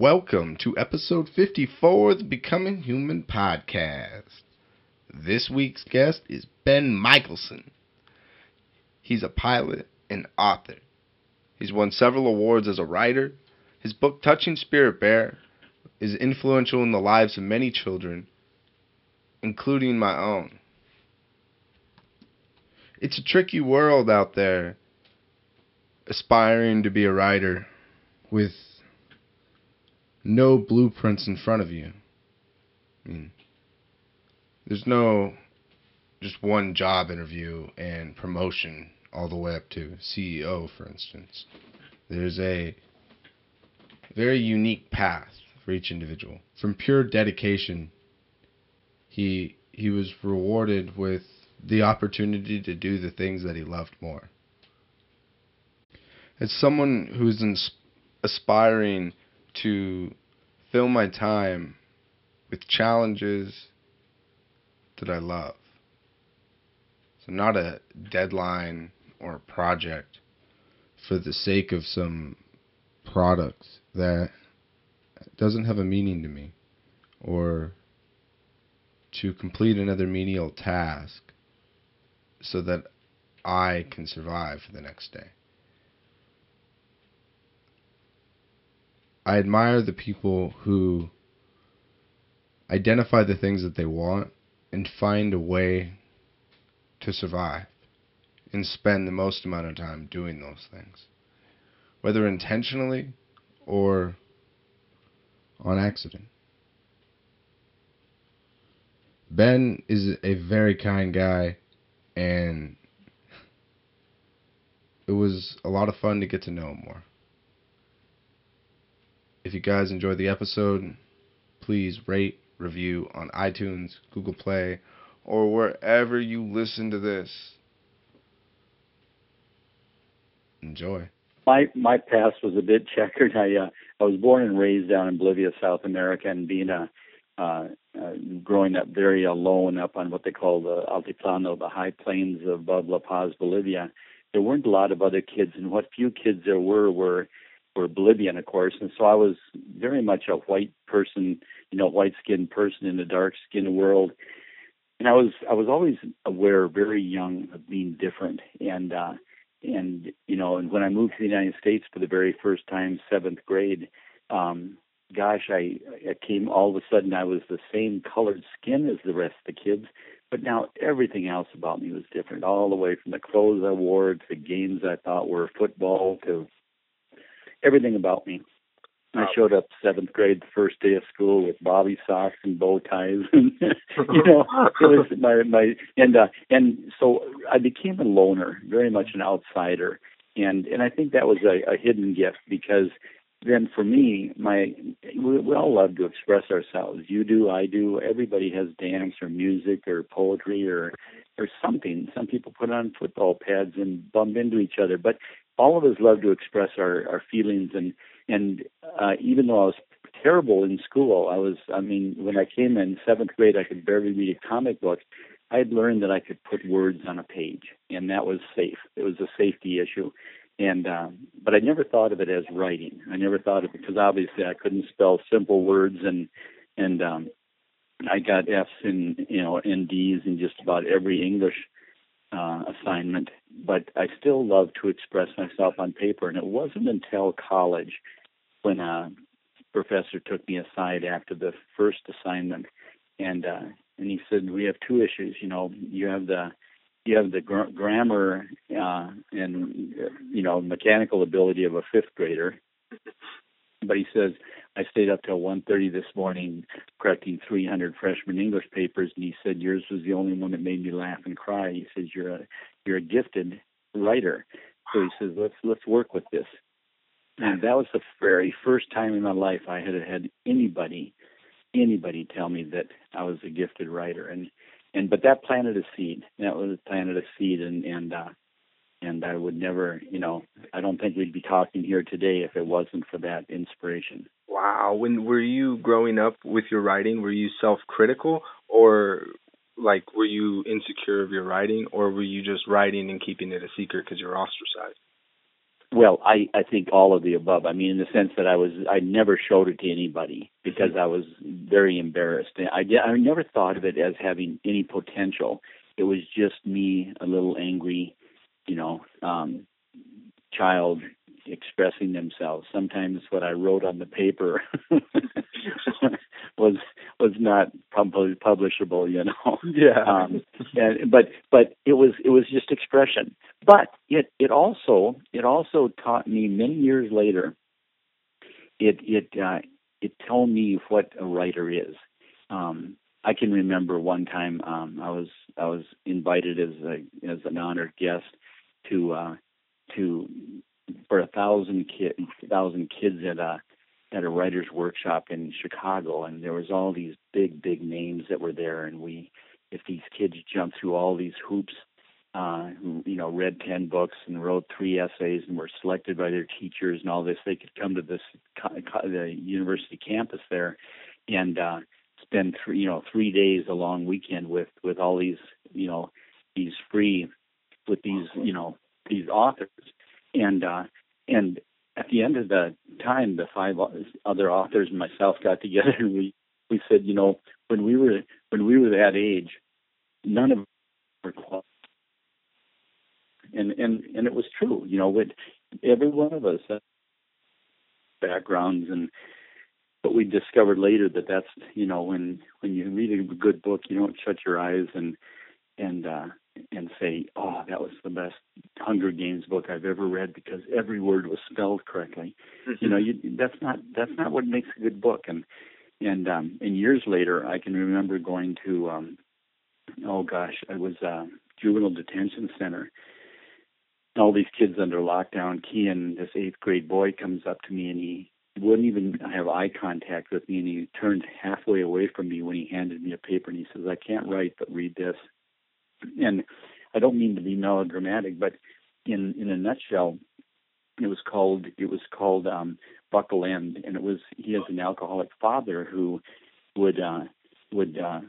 welcome to episode 54 of the Becoming Human podcast. This week's guest is Ben Mikaelsen. He's a pilot and author. He's won several awards as a writer. His book, Touching Spirit Bear, is influential in the lives of many children, including my own. It's a tricky world out there aspiring to be a writer with no blueprints in front of you. I mean, there's no just one job interview and promotion all the way up to CEO, for instance. There's a very unique path for each individual. From pure dedication, he he was rewarded with the opportunity to do the things that he loved more. As someone who's ins- aspiring to fill my time with challenges that I love. So, not a deadline or a project for the sake of some product that doesn't have a meaning to me or to complete another menial task so that I can survive for the next day. I admire the people who identify the things that they want and find a way to survive and spend the most amount of time doing those things, whether intentionally or on accident. Ben is a very kind guy, and it was a lot of fun to get to know him more. If you guys enjoyed the episode, please rate, review on iTunes, Google Play, or wherever you listen to this. Enjoy. My my past was a bit checkered. I uh, I was born and raised down in Bolivia, South America, and being a uh, uh, growing up very alone up on what they call the Altiplano, the high plains above La Paz, Bolivia. There weren't a lot of other kids, and what few kids there were were were Bolivian, of course, and so I was very much a white person, you know, white skinned person in a dark skinned world. And I was I was always aware, very young, of being different. And uh and you know, and when I moved to the United States for the very first time, seventh grade, um, gosh, I it came all of a sudden I was the same colored skin as the rest of the kids, but now everything else about me was different, all the way from the clothes I wore to the games I thought were football to everything about me. I showed up seventh grade the first day of school with bobby socks and bow ties, and you know it was my my and uh, and so I became a loner, very much an outsider, and and I think that was a, a hidden gift because then for me, my we, we all love to express ourselves. You do, I do. Everybody has dance or music or poetry or or something. Some people put on football pads and bump into each other, but all of us love to express our, our feelings and and uh, even though I was terrible in school, I was I mean when I came in seventh grade I could barely read a comic book. I had learned that I could put words on a page, and that was safe. It was a safety issue, and um, but I never thought of it as writing. I never thought of it because obviously I couldn't spell simple words, and and um, I got F's and you know and D's in just about every English uh, assignment, but I still love to express myself on paper. And it wasn't until college when a professor took me aside after the first assignment, and uh, and he said, "We have two issues. You know, you have the you have the gr- grammar uh, and you know mechanical ability of a fifth grader." But he says, I stayed up till 1:30 this morning correcting 300 freshman English papers, and he said yours was the only one that made me laugh and cry. He says you're a you're a gifted writer, so he says let's let's work with this. And that was the very first time in my life I had had anybody anybody tell me that I was a gifted writer, and and but that planted a seed. That was planted a seed, and and uh, and I would never, you know, I don't think we'd be talking here today if it wasn't for that inspiration. Wow. When were you growing up with your writing? Were you self-critical or like were you insecure of your writing or were you just writing and keeping it a secret because you're ostracized? Well, I I think all of the above. I mean, in the sense that I was I never showed it to anybody because mm-hmm. I was very embarrassed. I I never thought of it as having any potential. It was just me, a little angry, you know, um, child expressing themselves. Sometimes what I wrote on the paper was was not probably publishable, you know. Yeah. Um, and but but it was it was just expression. But it it also it also taught me many years later. It it uh, it told me what a writer is. Um, I can remember one time um, I was I was invited as a as an honored guest to uh, to for a thousand kid thousand kids at a at a writers workshop in Chicago and there was all these big big names that were there and we if these kids jumped through all these hoops uh you know read 10 books and wrote three essays and were selected by their teachers and all this they could come to this the university campus there and uh spend three you know 3 days a long weekend with with all these you know these free with these you know these authors and uh and at the end of the time, the five other authors and myself got together and we we said, you know, when we were when we were that age, none of us were qualified. And and and it was true, you know, with every one of us had backgrounds and but we discovered later that that's you know when when you read a good book you don't shut your eyes and and uh and say, "Oh, that was the best Hunger Games book I've ever read because every word was spelled correctly." Mm-hmm. You know, you, that's not that's not what makes a good book. And and um, and years later, I can remember going to, um, oh gosh, it was a juvenile detention center. All these kids under lockdown. Key and this eighth grade boy comes up to me and he wouldn't even have eye contact with me and he turned halfway away from me when he handed me a paper and he says, "I can't write, but read this." And I don't mean to be melodramatic, but in in a nutshell, it was called it was called um, Buckle End, and it was he has an alcoholic father who would uh, would uh,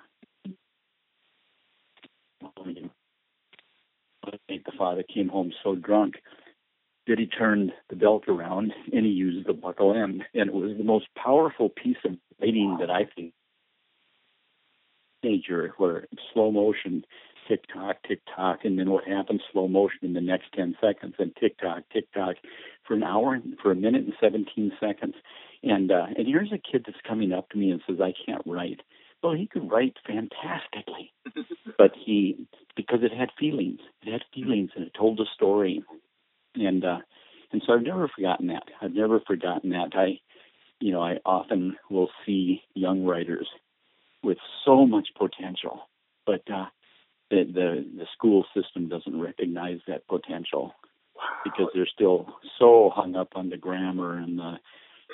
the father came home so drunk that he turned the belt around and he used the buckle end, and it was the most powerful piece of writing that I think major where slow motion tick tock, tick tock, and then what happens slow motion in the next 10 seconds, and tick tock, tick tock for an hour, for a minute and 17 seconds. And uh, and here's a kid that's coming up to me and says, I can't write. Well, he could write fantastically, but he because it had feelings, it had feelings, and it told a story, and uh, and so I've never forgotten that. I've never forgotten that. I, you know, I often will see young writers with so much potential, but uh, the, the the school system doesn't recognize that potential because they're still so hung up on the grammar and the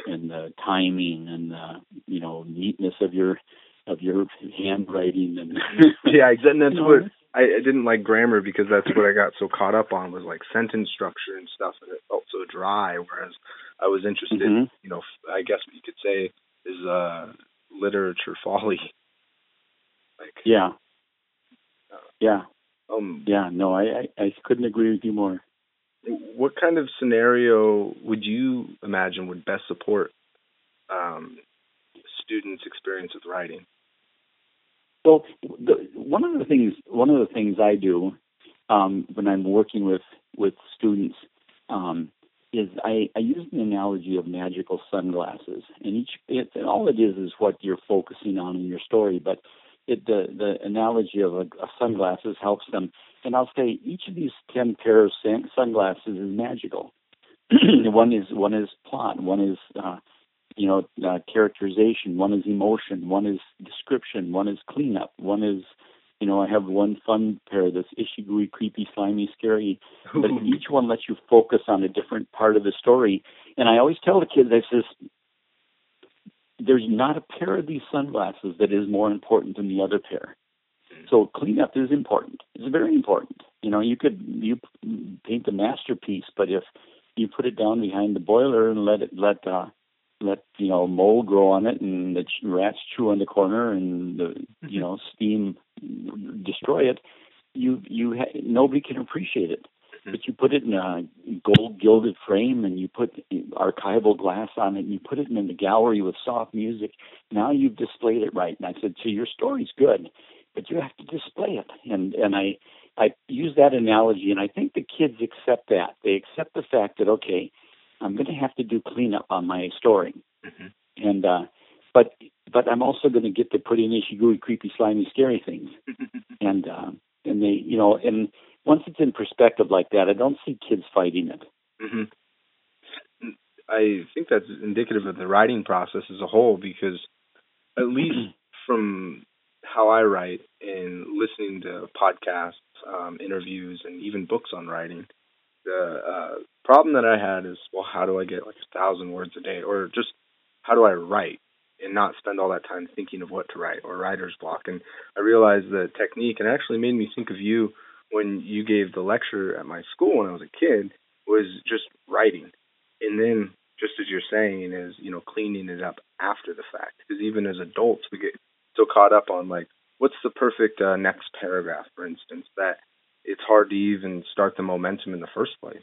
and the timing and the you know neatness of your of your handwriting and yeah and that's you know, what I, I didn't like grammar because that's what I got so caught up on was like sentence structure and stuff and it felt so dry whereas I was interested mm-hmm. you know I guess you could say is uh literature folly. Like yeah yeah. Um, yeah, no, I, I, I couldn't agree with you more. What kind of scenario would you imagine would best support um, students' experience with writing? Well, the, one of the things one of the things I do um, when I'm working with with students um, is I, I use an analogy of magical sunglasses, and each it, all it is is what you're focusing on in your story. But it, the the analogy of a, a sunglasses helps them. And I'll say each of these ten pairs of sunglasses is magical. one is one is plot, one is uh, you know uh, characterization, one is emotion, one is description, one is cleanup, one is you know I have one fun pair that's ishigui, creepy, slimy, scary. But each one lets you focus on a different part of the story. And I always tell the kids, I says, there's not a pair of these sunglasses that is more important than the other pair. So cleanup is important. It's very important. You know, you could you paint a masterpiece, but if you put it down behind the boiler and let it let uh let you know mold grow on it and the rats chew on the corner and the you know steam destroy it, you you ha- nobody can appreciate it. Mm-hmm. but you put it in a gold gilded frame and you put archival glass on it and you put it in the gallery with soft music. Now you've displayed it right. And I said, so your story's good, but you have to display it. And and I I use that analogy, and I think the kids accept that. They accept the fact that okay, I'm going to have to do cleanup on my story, mm-hmm. and uh, but but I'm also going to get to put in ishiguri, creepy, slimy, scary things, and uh, and they you know and once it's in perspective like that, I don't see kids fighting it. Mm-hmm. I think that's indicative of the writing process as a whole because at least from how I write and listening to podcasts, um, interviews, and even books on writing, the uh, problem that I had is, well, how do I get like a thousand words a day, or just how do I write and not spend all that time thinking of what to write or writer's block? And I realized the technique, and it actually made me think of you when you gave the lecture at my school when I was a kid, was just writing, and then just as you're saying is you know cleaning it up after the fact because even as adults we get so caught up on like what's the perfect uh, next paragraph, for instance, that it's hard to even start the momentum in the first place.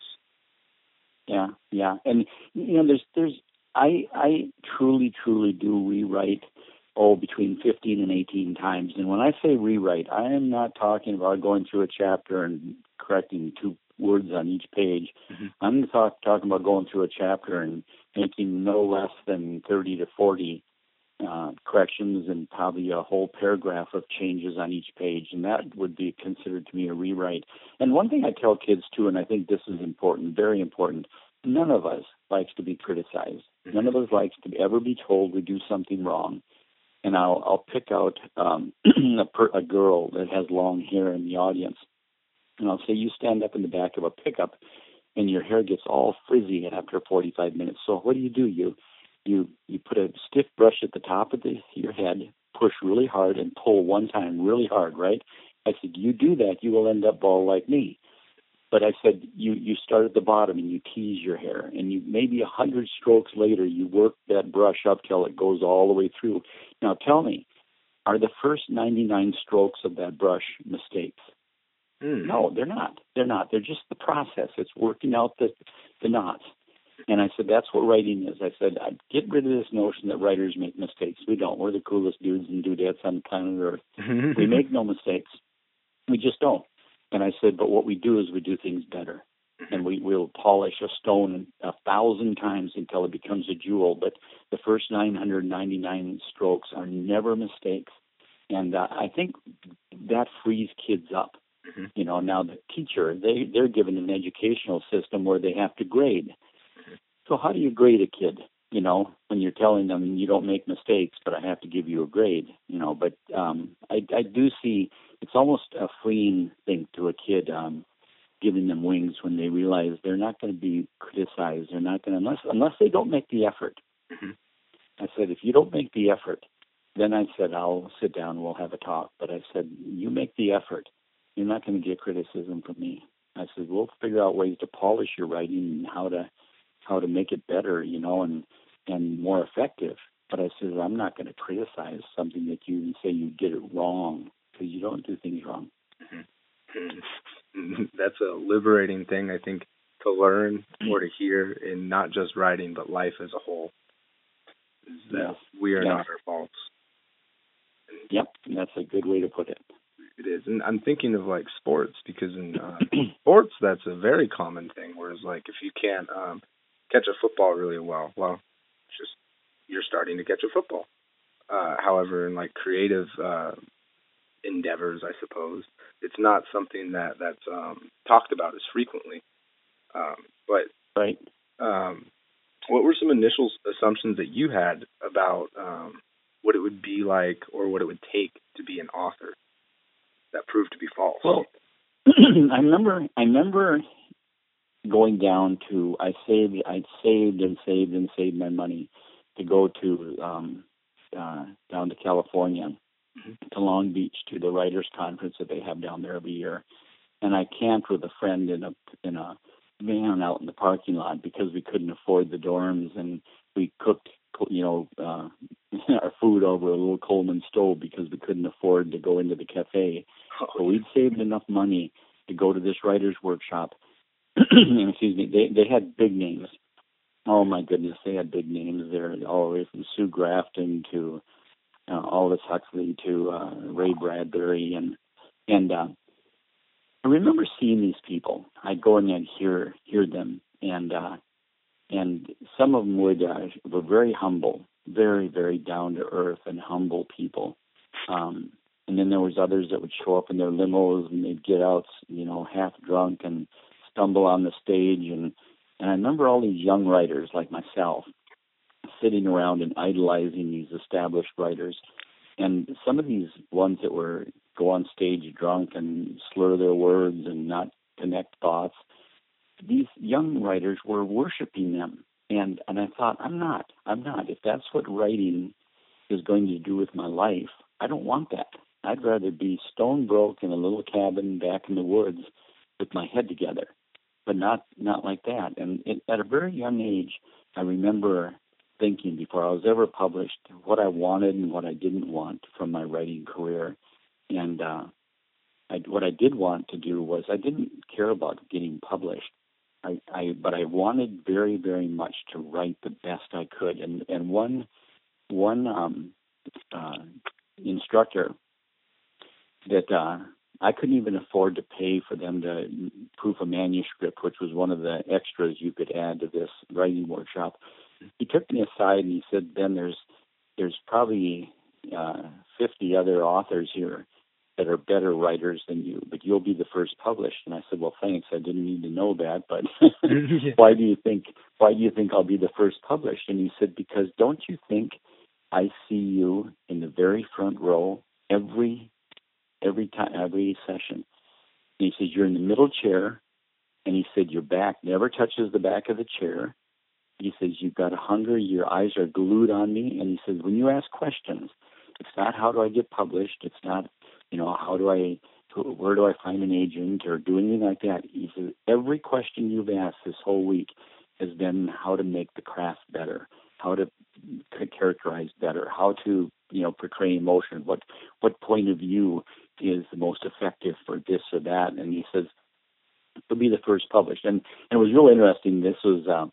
Yeah, yeah, and you know, there's there's I I truly truly do rewrite oh between 15 and 18 times, and when I say rewrite, I am not talking about going through a chapter and correcting two words on each page. Mm-hmm. I'm talk, talking about going through a chapter and making no less than 30 to 40 uh, corrections and probably a whole paragraph of changes on each page, and that would be considered to me a rewrite. And one thing I tell kids too, and I think this is important, very important, none of us likes to be criticized. Mm-hmm. None of us likes to ever be told we do something wrong. And I'll I'll pick out um, a, per, a girl that has long hair in the audience, and I'll say, you stand up in the back of a pickup, and your hair gets all frizzy after 45 minutes. So what do you do? You you you put a stiff brush at the top of the, your head, push really hard, and pull one time really hard, right? I said, you do that, you will end up bald like me. But I said, you you start at the bottom and you tease your hair, and you maybe a hundred strokes later, you work that brush up till it goes all the way through. Now tell me, are the first 99 strokes of that brush mistakes? Mm. No, they're not. They're not. They're just the process. It's working out the the knots. And I said, that's what writing is. I said, I'd get rid of this notion that writers make mistakes. We don't. We're the coolest dudes and dudettes on planet Earth. we make no mistakes. We just don't. And I said, but what we do is we do things better. And we will polish a stone a thousand times until it becomes a jewel. But the first 999 strokes are never mistakes. And uh, I think that frees kids up. Mm-hmm. You know, now the teacher, they, they're given an educational system where they have to grade. So how do you grade a kid? You know, when you're telling them you don't make mistakes, but I have to give you a grade. You know, but um, I, I do see it's almost a freeing thing to a kid, um, giving them wings when they realize they're not going to be criticized. They're not going to unless unless they don't make the effort. Mm-hmm. I said, if you don't make the effort, then I said I'll sit down. We'll have a talk. But I said you make the effort. You're not going to get criticism from me. I said we'll figure out ways to polish your writing and how to how to make it better, you know, and and more effective. But I said I'm not going to criticize something that you say you did it wrong because you don't do things wrong. Mm-hmm. That's a liberating thing, I think, to learn or to hear in not just writing but life as a whole. Is that yeah. we are yeah. not our faults. Yep, that's a good way to put it. It is, and I'm thinking of like sports because in uh, sports that's a very common thing. Whereas like if you can't um, catch a football really well. Well, just you're starting to catch a football. Uh, however, in like creative uh, endeavors, I suppose it's not something that that's um, talked about as frequently. Um, but right, um, what were some initial assumptions that you had about um, what it would be like or what it would take to be an author that proved to be false? Well, I remember I remember going down to I saved I saved and saved and saved my money to go to um uh down to California mm-hmm. to Long Beach to the writers conference that they have down there every year. And I camped with a friend in a in a van out in the parking lot because we couldn't afford the dorms and we cooked you know uh our food over a little Coleman stove because we couldn't afford to go into the cafe. Oh. So we'd saved enough money to go to this writers workshop excuse me, they they had big names. Oh my goodness, they had big names there, all the way from Sue Grafton to uh, Aldous Huxley to uh, Ray Bradbury, and and uh, I remember seeing these people. I'd go in and hear hear them, and uh, and some of them would uh, were very humble, very very down to earth and humble people. Um, and then there was others that would show up in their limos and they'd get out, you know, half drunk and stumble on the stage and and I remember all these young writers like myself sitting around and idolizing these established writers. And some of these ones that were go on stage drunk and slur their words and not connect thoughts, these young writers were worshiping them. And and I thought, I'm not. I'm not. If that's what writing is going to do with my life, I don't want that. I'd rather be stone broke in a little cabin back in the woods with my head together, but not not like that. And it, at a very young age, I remember thinking before I was ever published what I wanted and what I didn't want from my writing career. And uh, I, what I did want to do was I didn't care about getting published. I, I but I wanted very very much to write the best I could. And and one one um, uh, instructor that uh, I couldn't even afford to pay for them to proof a manuscript, which was one of the extras you could add to this writing workshop. He took me aside and he said, "Ben, there's there's probably uh, 50 other authors here that are better writers than you, but you'll be the first published." And I said, "Well, thanks. I didn't need to know that, but why do you think why do you think I'll be the first published?" And he said, "Because don't you think I see you in the very front row every every time, every session. And he says, You're in the middle chair. And he said, Your back never touches the back of the chair. He says, You've got a hunger. Your eyes are glued on me. And he says, When you ask questions, it's not how do I get published. It's not, you know, how do I, where do I find an agent or do anything like that. He says, Every question you've asked this whole week has been how to make the craft better, how to characterize better, how to, you know, portray emotion, what, what point of view is the most effective for this or that. And he says, it'll be the first published. And, and it was really interesting. This was um,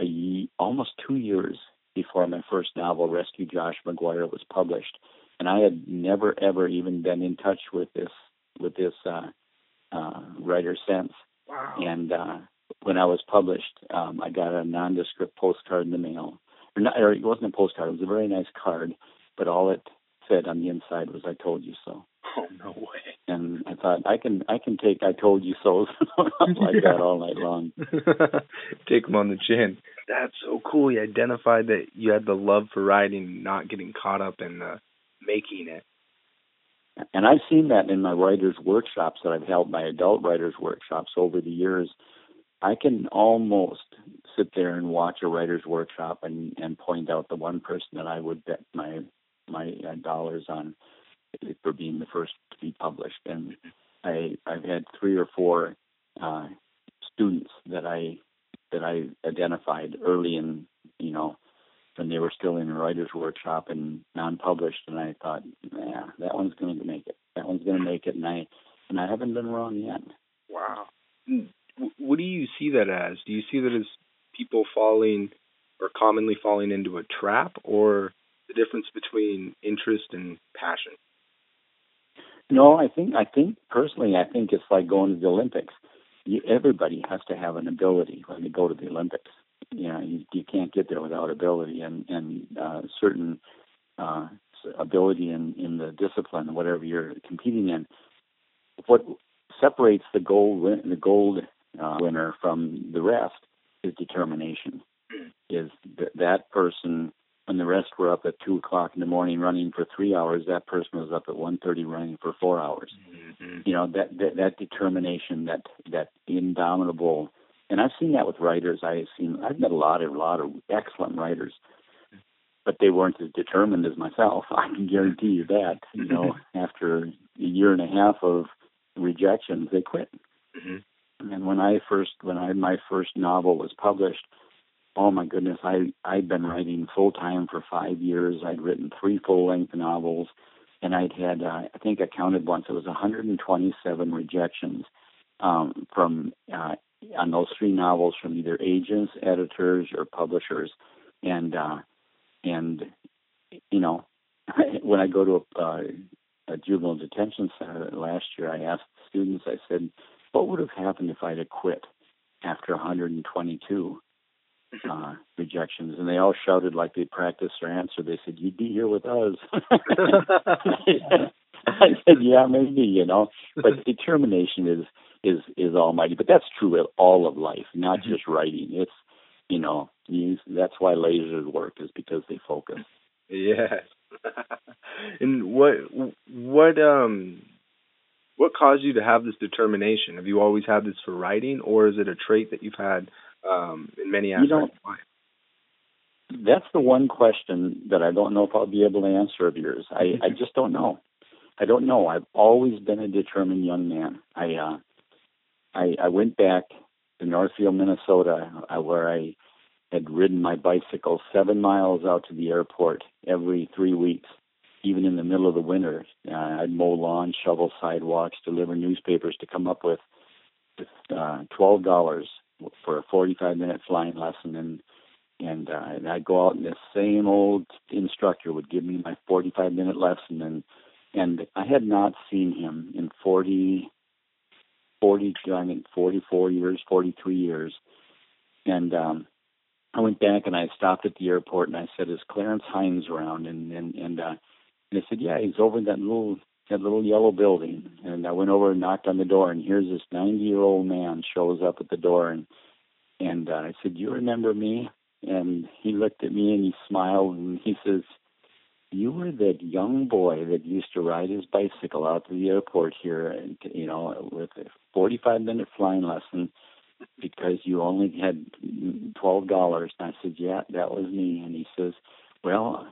a, almost two years before my first novel, Rescue Josh McGuire, was published. And I had never, ever even been in touch with this with this uh, uh, writer since. Wow. And uh, when I was published, um, I got a nondescript postcard in the mail. Or, not, or it wasn't a postcard; it was a very nice card, but all it said on the inside was "I told you so." Oh no way! And I thought I can I can take "I told you so" like yeah. that all night long. take them on the chin. That's so cool. You identified that you had the love for writing, not getting caught up in the making it. And I've seen that in my writers' workshops that I've held, my adult writers' workshops over the years. I can almost sit there and watch a writer's workshop and and point out the one person that I would bet my my uh, dollars on for being the first to be published. And I I've had three or four uh, students that I that I identified early in you know when they were still in a writer's workshop and non-published, and I thought, yeah, that one's going to make it. That one's going to make it, and I and I haven't been wrong yet. Wow. Hmm. What do you see that as? Do you see that as people falling or commonly falling into a trap, or the difference between interest and passion? No, I think I think personally, I think it's like going to the Olympics. You, everybody has to have an ability when they go to the Olympics. You know, you, you can't get there without ability and and uh, certain uh, ability in in the discipline, whatever you're competing in. What separates the gold the gold uh, winner from the rest is determination. Is that that person when the rest were up at two o'clock in the morning running for three hours, that person was up at one thirty running for four hours. Mm-hmm. You know that, that that determination, that that indomitable, and I've seen that with writers. I've seen I've met a lot of a lot of excellent writers, but they weren't as determined as myself. I can guarantee you that. You know, after a year and a half of rejections, they quit. Mm-hmm. And when I first when I my first novel was published oh my goodness, I I'd been writing full time for five years. I'd written three full length novels, and I'd had uh, I think I counted once it was 127 rejections um, from uh, on those three novels from either agents, editors, or publishers, and uh, and you know, when I go to a, uh, a juvenile detention center last year, I asked students, I said, what would have happened if I'd have quit after 122 uh, rejections? And they all shouted like they practiced their answer. They said, you'd be here with us. I said, yeah, maybe, you know, but determination is, is, is almighty. But that's true of all of life, not mm-hmm. just writing. It's, you know, you, that's why lasers work is because they focus. Yes. and what what um what caused you to have this determination? Have you always had this for writing, or is it a trait that you've had um, in many aspects you of life? That's the one question that I don't know if I'll be able to answer of yours. I, I just don't know. I don't know. I've always been a determined young man. I uh, I, I went back to Northfield, Minnesota, uh, where I had ridden my bicycle seven miles out to the airport every three weeks, even in the middle of the winter. Uh, I'd mow lawns, shovel sidewalks, deliver newspapers to come up with, with uh, twelve dollars for a forty-five minute flying lesson, and and, uh, and I'd go out and the same old instructor would give me my forty-five minute lesson, and and I had not seen him in forty. 40, I mean, 44 years, 43 years. And um, I went back and I stopped at the airport and I said, "Is Clarence Hines around?" And and and, uh, and they said, "Yeah, he's over in that little that little yellow building." And I went over and knocked on the door, and here's this 90 year old man shows up at the door, and and uh, I said, "You remember me?" And he looked at me and he smiled and he says, "You were that young boy that used to ride his bicycle out to the airport here, and you know, with a 45 minute flying lesson." because you only had twelve dollars. And I said, yeah, that was me. And he says, well,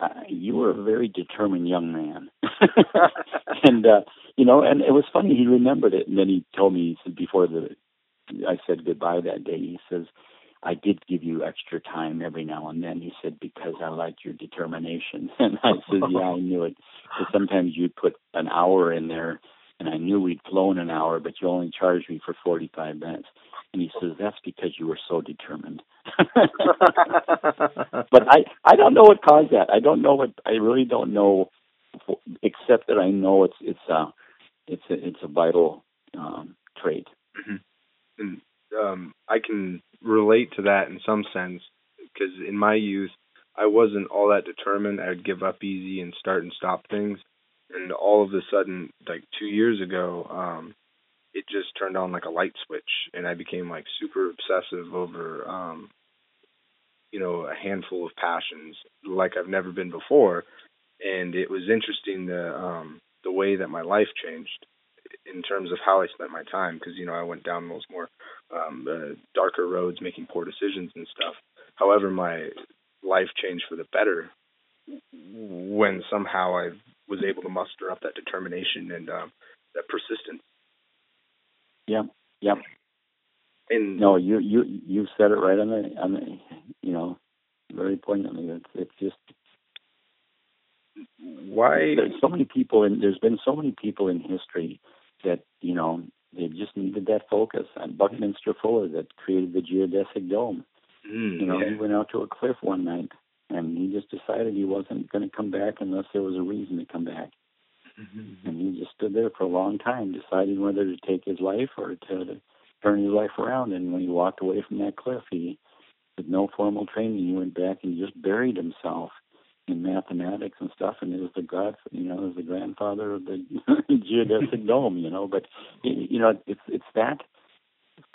uh, you were a very determined young man. and uh, you know, and it was funny. He remembered it, and then he told me. He said before the I said goodbye that day. He says. I did give you extra time every now and then. He said because I liked your determination, and I said, yeah, I knew it. Because sometimes you'd put an hour in there and I knew we'd flown an hour, but you only charged me for 45 minutes. And he says, that's because you were so determined. but I, I don't know what caused that. I don't know what, I really don't know, except that I know it's, it's, a, it's a, it's a vital um, trait. Mm-hmm. And um, I can relate to that in some sense because in my youth, I wasn't all that determined. I'd give up easy and start and stop things and all of a sudden like two years ago um it just turned on like a light switch and i became like super obsessive over um you know a handful of passions like i've never been before and it was interesting the um the way that my life changed in terms of how i spent my time because you know i went down those more um uh, darker roads making poor decisions and stuff however my life changed for the better when somehow I was able to muster up that determination and um, that persistence. Yeah, yeah. And no, you you you said it right on the on the you know very poignantly. It's it's just why there's so many people and there's been so many people in history that you know they just needed that focus. And Buckminster Fuller that created the geodesic dome. Mm, you know, yeah. he went out to a cliff one night and he just decided he wasn't going to come back unless there was a reason to come back. Mm-hmm. And he just stood there for a long time, deciding whether to take his life or to, turn his life around. And when he walked away from that cliff, he, with no formal training, he went back and just buried himself in mathematics and stuff. And it was the god, you know, was the grandfather of the geodesic dome, you know. But you know, it's it's that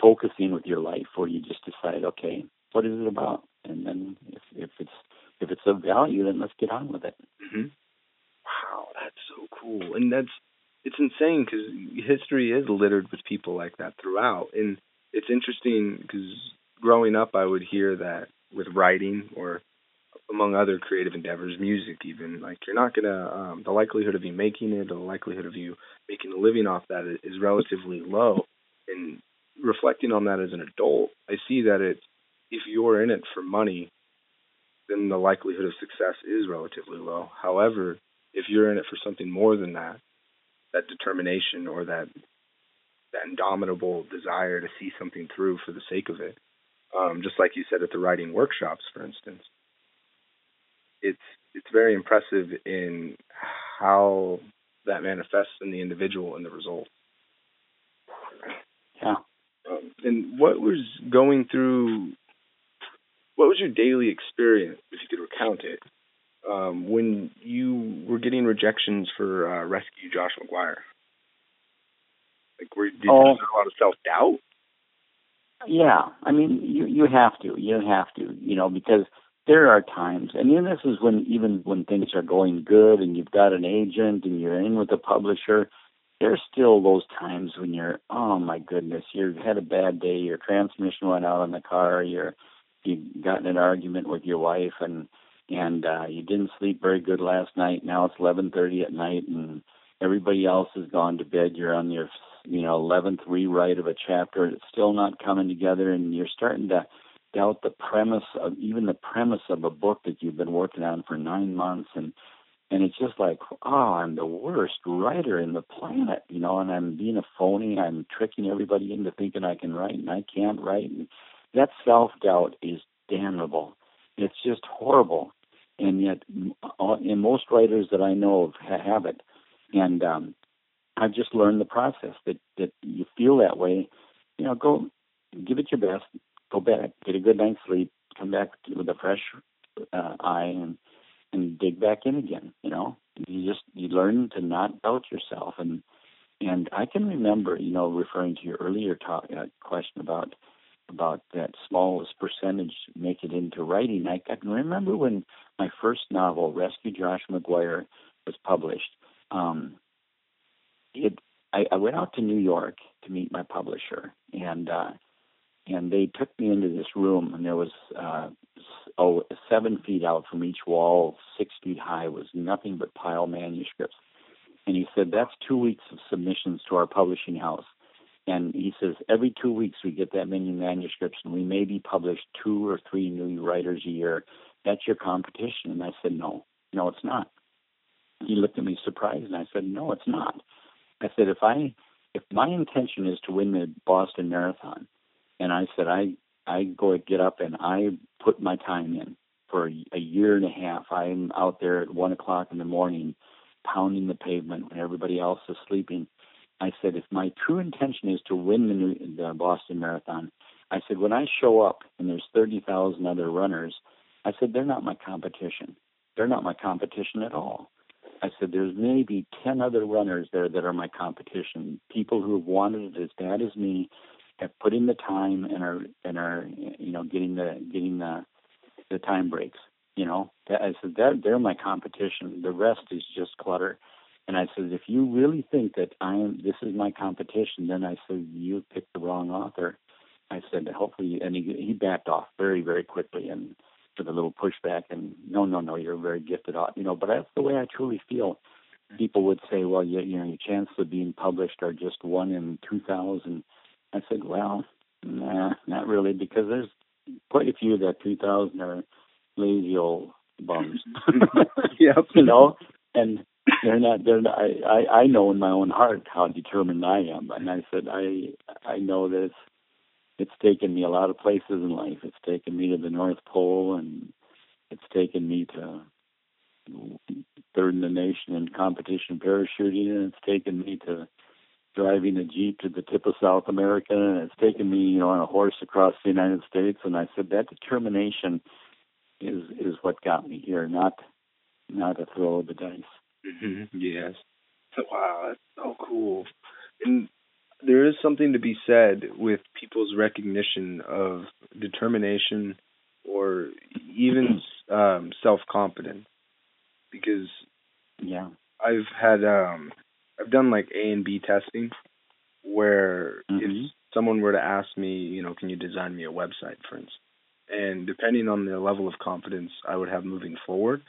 focusing with your life where you just decide, okay, what is it about? And then if if it's if it's of value, then let's get on with it. Mm-hmm. Wow, that's so cool, and that's it's insane because history is littered with people like that throughout, and it's interesting because growing up, I would hear that with writing or among other creative endeavors, music even, like you're not gonna um, the likelihood of you making it, the likelihood of you making a living off that is, is relatively low. And reflecting on that as an adult, I see that it's if you're in it for money, then the likelihood of success is relatively low. However, if you're in it for something more than that, that determination or that that indomitable desire to see something through for the sake of it. Um, just like you said at the writing workshops, for instance. It's it's very impressive in how that manifests in the individual and the result. Yeah. Um, and what was going through? What was your daily experience, if you could recount it, um, when you were getting rejections for uh, Rescue Josh McGuire? Like, were, did oh. you have a lot of self doubt? Yeah, I mean, you you have to, you have to, you know, because there are times, and then this is when even when things are going good and you've got an agent and you're in with a publisher, there's still those times when you're, oh my goodness, you had a bad day, your transmission went out on the car, you're you got in an argument with your wife and and uh you didn't sleep very good last night. Now it's 11:30 at night and everybody else has gone to bed. You're on your you know 11th rewrite of a chapter. It's still not coming together, and you're starting to doubt the premise of even the premise of a book that you've been working on for nine months and and it's just like oh i'm the worst writer in the planet you know and i'm being a phony i'm tricking everybody into thinking i can write and i can't write and that self doubt is damnable it's just horrible. And yet and most writers that i know of have it. And um i've just learned the process that that you feel that way. You know go give it your best. Go back, get a good night's sleep, come back with a fresh uh, eye, and and dig back in again. You know, you just you learn to not doubt yourself, and and I can remember, you know, referring to your earlier talk, uh, question about about that smallest percentage make it into writing. I, can remember when my first novel, Rescue Josh McGuire, was published. Um, it I, I went out to New York to meet my publisher, and uh, and they took me into this room, and there was uh, oh seven feet out from each wall, six feet high, was nothing but pile manuscripts. And he said that's two weeks of submissions to our publishing house. And he says every two weeks we get that many manuscripts, and we maybe publish two or three new writers a year. That's your competition. And I said no, no, it's not. He looked at me surprised, and I said no, it's not. I said if I if my intention is to win the Boston Marathon, and I said I I go get up and I put my time in for a, a year and a half. I'm out there at one o'clock in the morning, pounding the pavement when everybody else is sleeping. I said, if my true intention is to win the, New, the Boston Marathon, I said when I show up and there's thirty thousand other runners, I said they're not my competition. They're not my competition at all. I said there's maybe ten other runners there that are my competition. People who have wanted it as bad as me have put in the time and are and are you know getting the getting the the time breaks. You know, I said that they're my competition. The rest is just clutter. And I said, if you really think that I am, this is my competition, then I said you picked the wrong author. I said, hopefully, and he he backed off very very quickly and with a little pushback. And no, no, no, you're a very gifted author. You know, but that's the way I truly feel. People would say, well, you, you know, your chances of being published are just one in two thousand. I said, well, nah, not really, because there's quite a few of that 2000 are lazy old bums. yep. you know, and they're not. They're not. I, I I know in my own heart how determined I am, and I said I I know that it's it's taken me a lot of places in life. It's taken me to the North Pole, and it's taken me to third in the nation in competition parachuting, and it's taken me to driving a jeep to the tip of South America, and it's taken me, you know, on a horse across the United States. And I said that determination is is what got me here, not not a throw of the dice. Mm-hmm. Yes. So, Wow, that's so cool. And there is something to be said with people's recognition of determination or even um, self confidence, because yeah, I've had um I've done like A and B testing where mm-hmm. if someone were to ask me, you know, can you design me a website, for instance, and depending on the level of confidence I would have moving forward,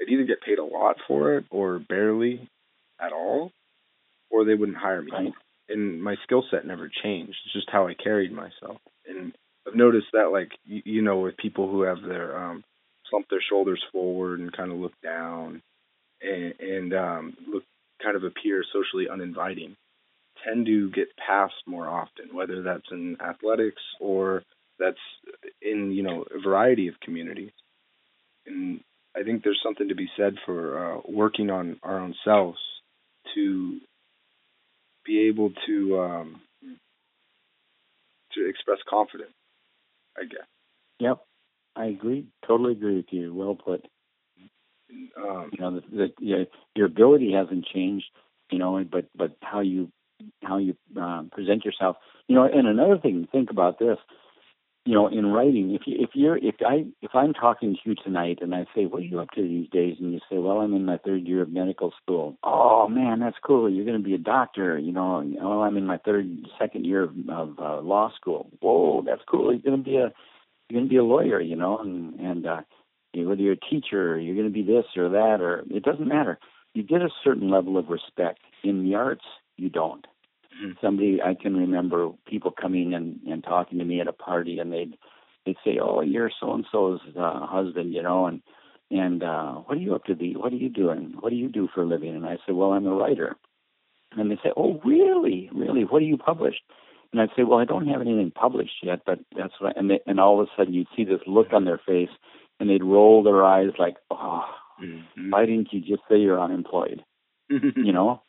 I'd either get paid a lot for it or barely at all, or they wouldn't hire me. Right. And my skill set never changed. It's just how I carried myself. And I've noticed that, like you, you know, with people who have their um, slump their shoulders forward and kind of look down and, and um, look kind of appear socially uninviting tend to get passed more often, whether that's in athletics or that's in you know a variety of communities. And I think there's something to be said for uh, working on our own selves to be able to um, to express confidence. I guess. Yep, I agree. Totally agree with you. Well put. Um, you know, the, the, your, your ability hasn't changed. You know, but but how you how you uh, present yourself. You know, and another thing, think about this you know, in writing, if you if you're if I if I'm talking to you tonight and I say, "What are you up to these days?" and you say, "Well, I'm in my third year of medical school." Oh man, that's cool. You're going to be a doctor. You know, oh, I'm in my third second year of, of uh, law school. Whoa, that's cool. You're going to be a you're going to be a lawyer. You know, and and uh, whether you're a teacher, you're going to be this or that, or it doesn't matter. You get a certain level of respect. In the arts, you don't. Mm-hmm. Somebody I can remember people coming and and talking to me at a party, and they'd they'd say, "Oh, you're so and so's uh, husband," you know, and and uh, what are you up to? Be what are you doing? What do you do for a living? And I said, "Well, I'm a writer." And they say, "Oh, really? Really? What do you publish?" And I'd say, "Well, I don't have anything published yet, but that's what." I, and they, and all of a sudden, you'd see this look on their face, and they'd roll their eyes like, "Oh, mm-hmm. why didn't you just say you're unemployed?" you know,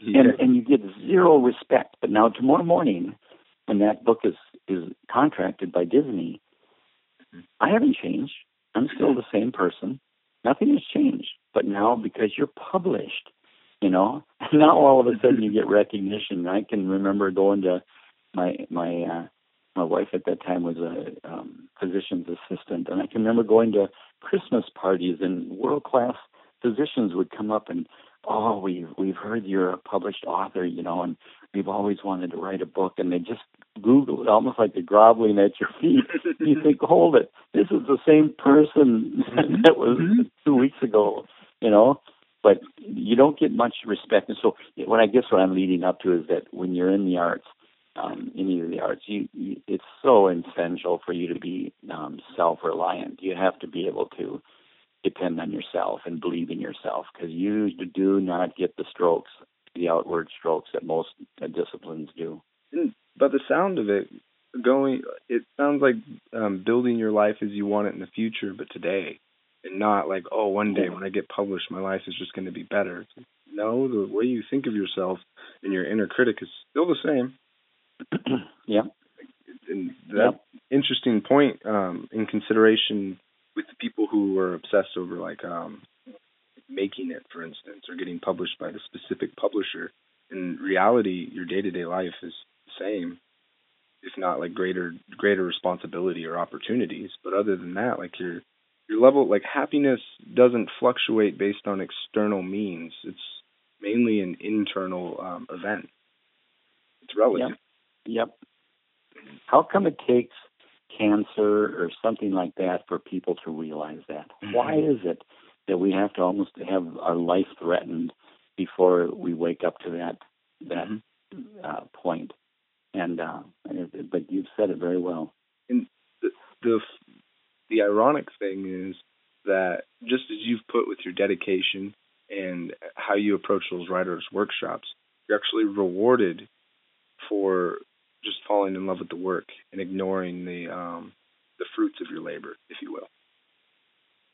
yeah. and and you get zero respect. But now tomorrow morning, when that book is is contracted by Disney, mm-hmm. I haven't changed. I'm still the same person. Nothing has changed. But now because you're published, you know, now all of a sudden you get recognition. I can remember going to my my uh my wife at that time was a um physician's assistant and I can remember going to Christmas parties and world class physicians would come up and oh, we've we've heard you're a published author, you know, and we've always wanted to write a book, and they just Google it, almost like they're groveling at your feet. you think, hold it, this is the same person that was mm-hmm. two weeks ago, you know. But you don't get much respect, and so what I guess what I'm leading up to is that when you're in the arts, um, any of the arts, you, you it's so essential for you to be um, self-reliant. You have to be able to depend on yourself and believe in yourself because you do not get the strokes, the outward strokes that most disciplines do. But the sound of it going, it sounds like um, building your life as you want it in the future, but today, and not like, oh, one day when I get published, my life is just going to be better. No, the way you think of yourself and your inner critic is still the same. yeah. And that yep. interesting point um, in consideration with the people who are obsessed over like um making it for instance or getting published by the specific publisher. In reality your day-to-day life is the same if not like greater greater responsibility or opportunities. But other than that like your your level like happiness doesn't fluctuate based on external means. It's mainly an internal um event. It's relative. Yep, yep. how come it takes cancer or something like that for people to realize that. Mm-hmm. Why is it that we have to almost have our life threatened before we wake up to that that mm-hmm. uh, point? And uh, but you've said it very well. And the, the the ironic thing is that just as you've put with your dedication and how you approach those writers' workshops, you're actually rewarded for just falling in love with the work and ignoring the um, the fruits of your labor, if you will,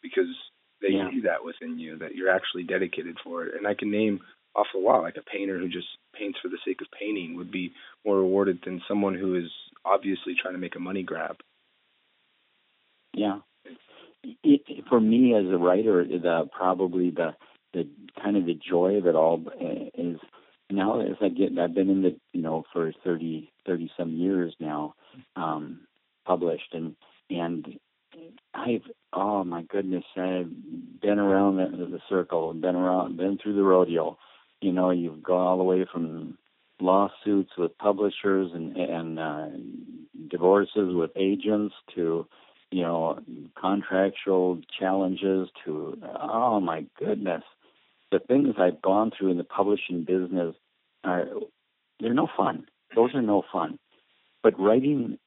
because they yeah. see that within you that you're actually dedicated for it. And I can name off the wall like a painter who just paints for the sake of painting would be more rewarded than someone who is obviously trying to make a money grab. Yeah, it, for me as a writer, the probably the the kind of the joy of it all eh, is now as I get, I've been in the, you know, for 30, 30 some years now, um, published and, and I've, oh my goodness, I've been around the, the circle, been around, been through the rodeo. You know, you've gone all the way from lawsuits with publishers and, and, uh, divorces with agents to, you know, contractual challenges to, oh my goodness, the things I've gone through in the publishing business are they're no fun. Those are no fun. But writing,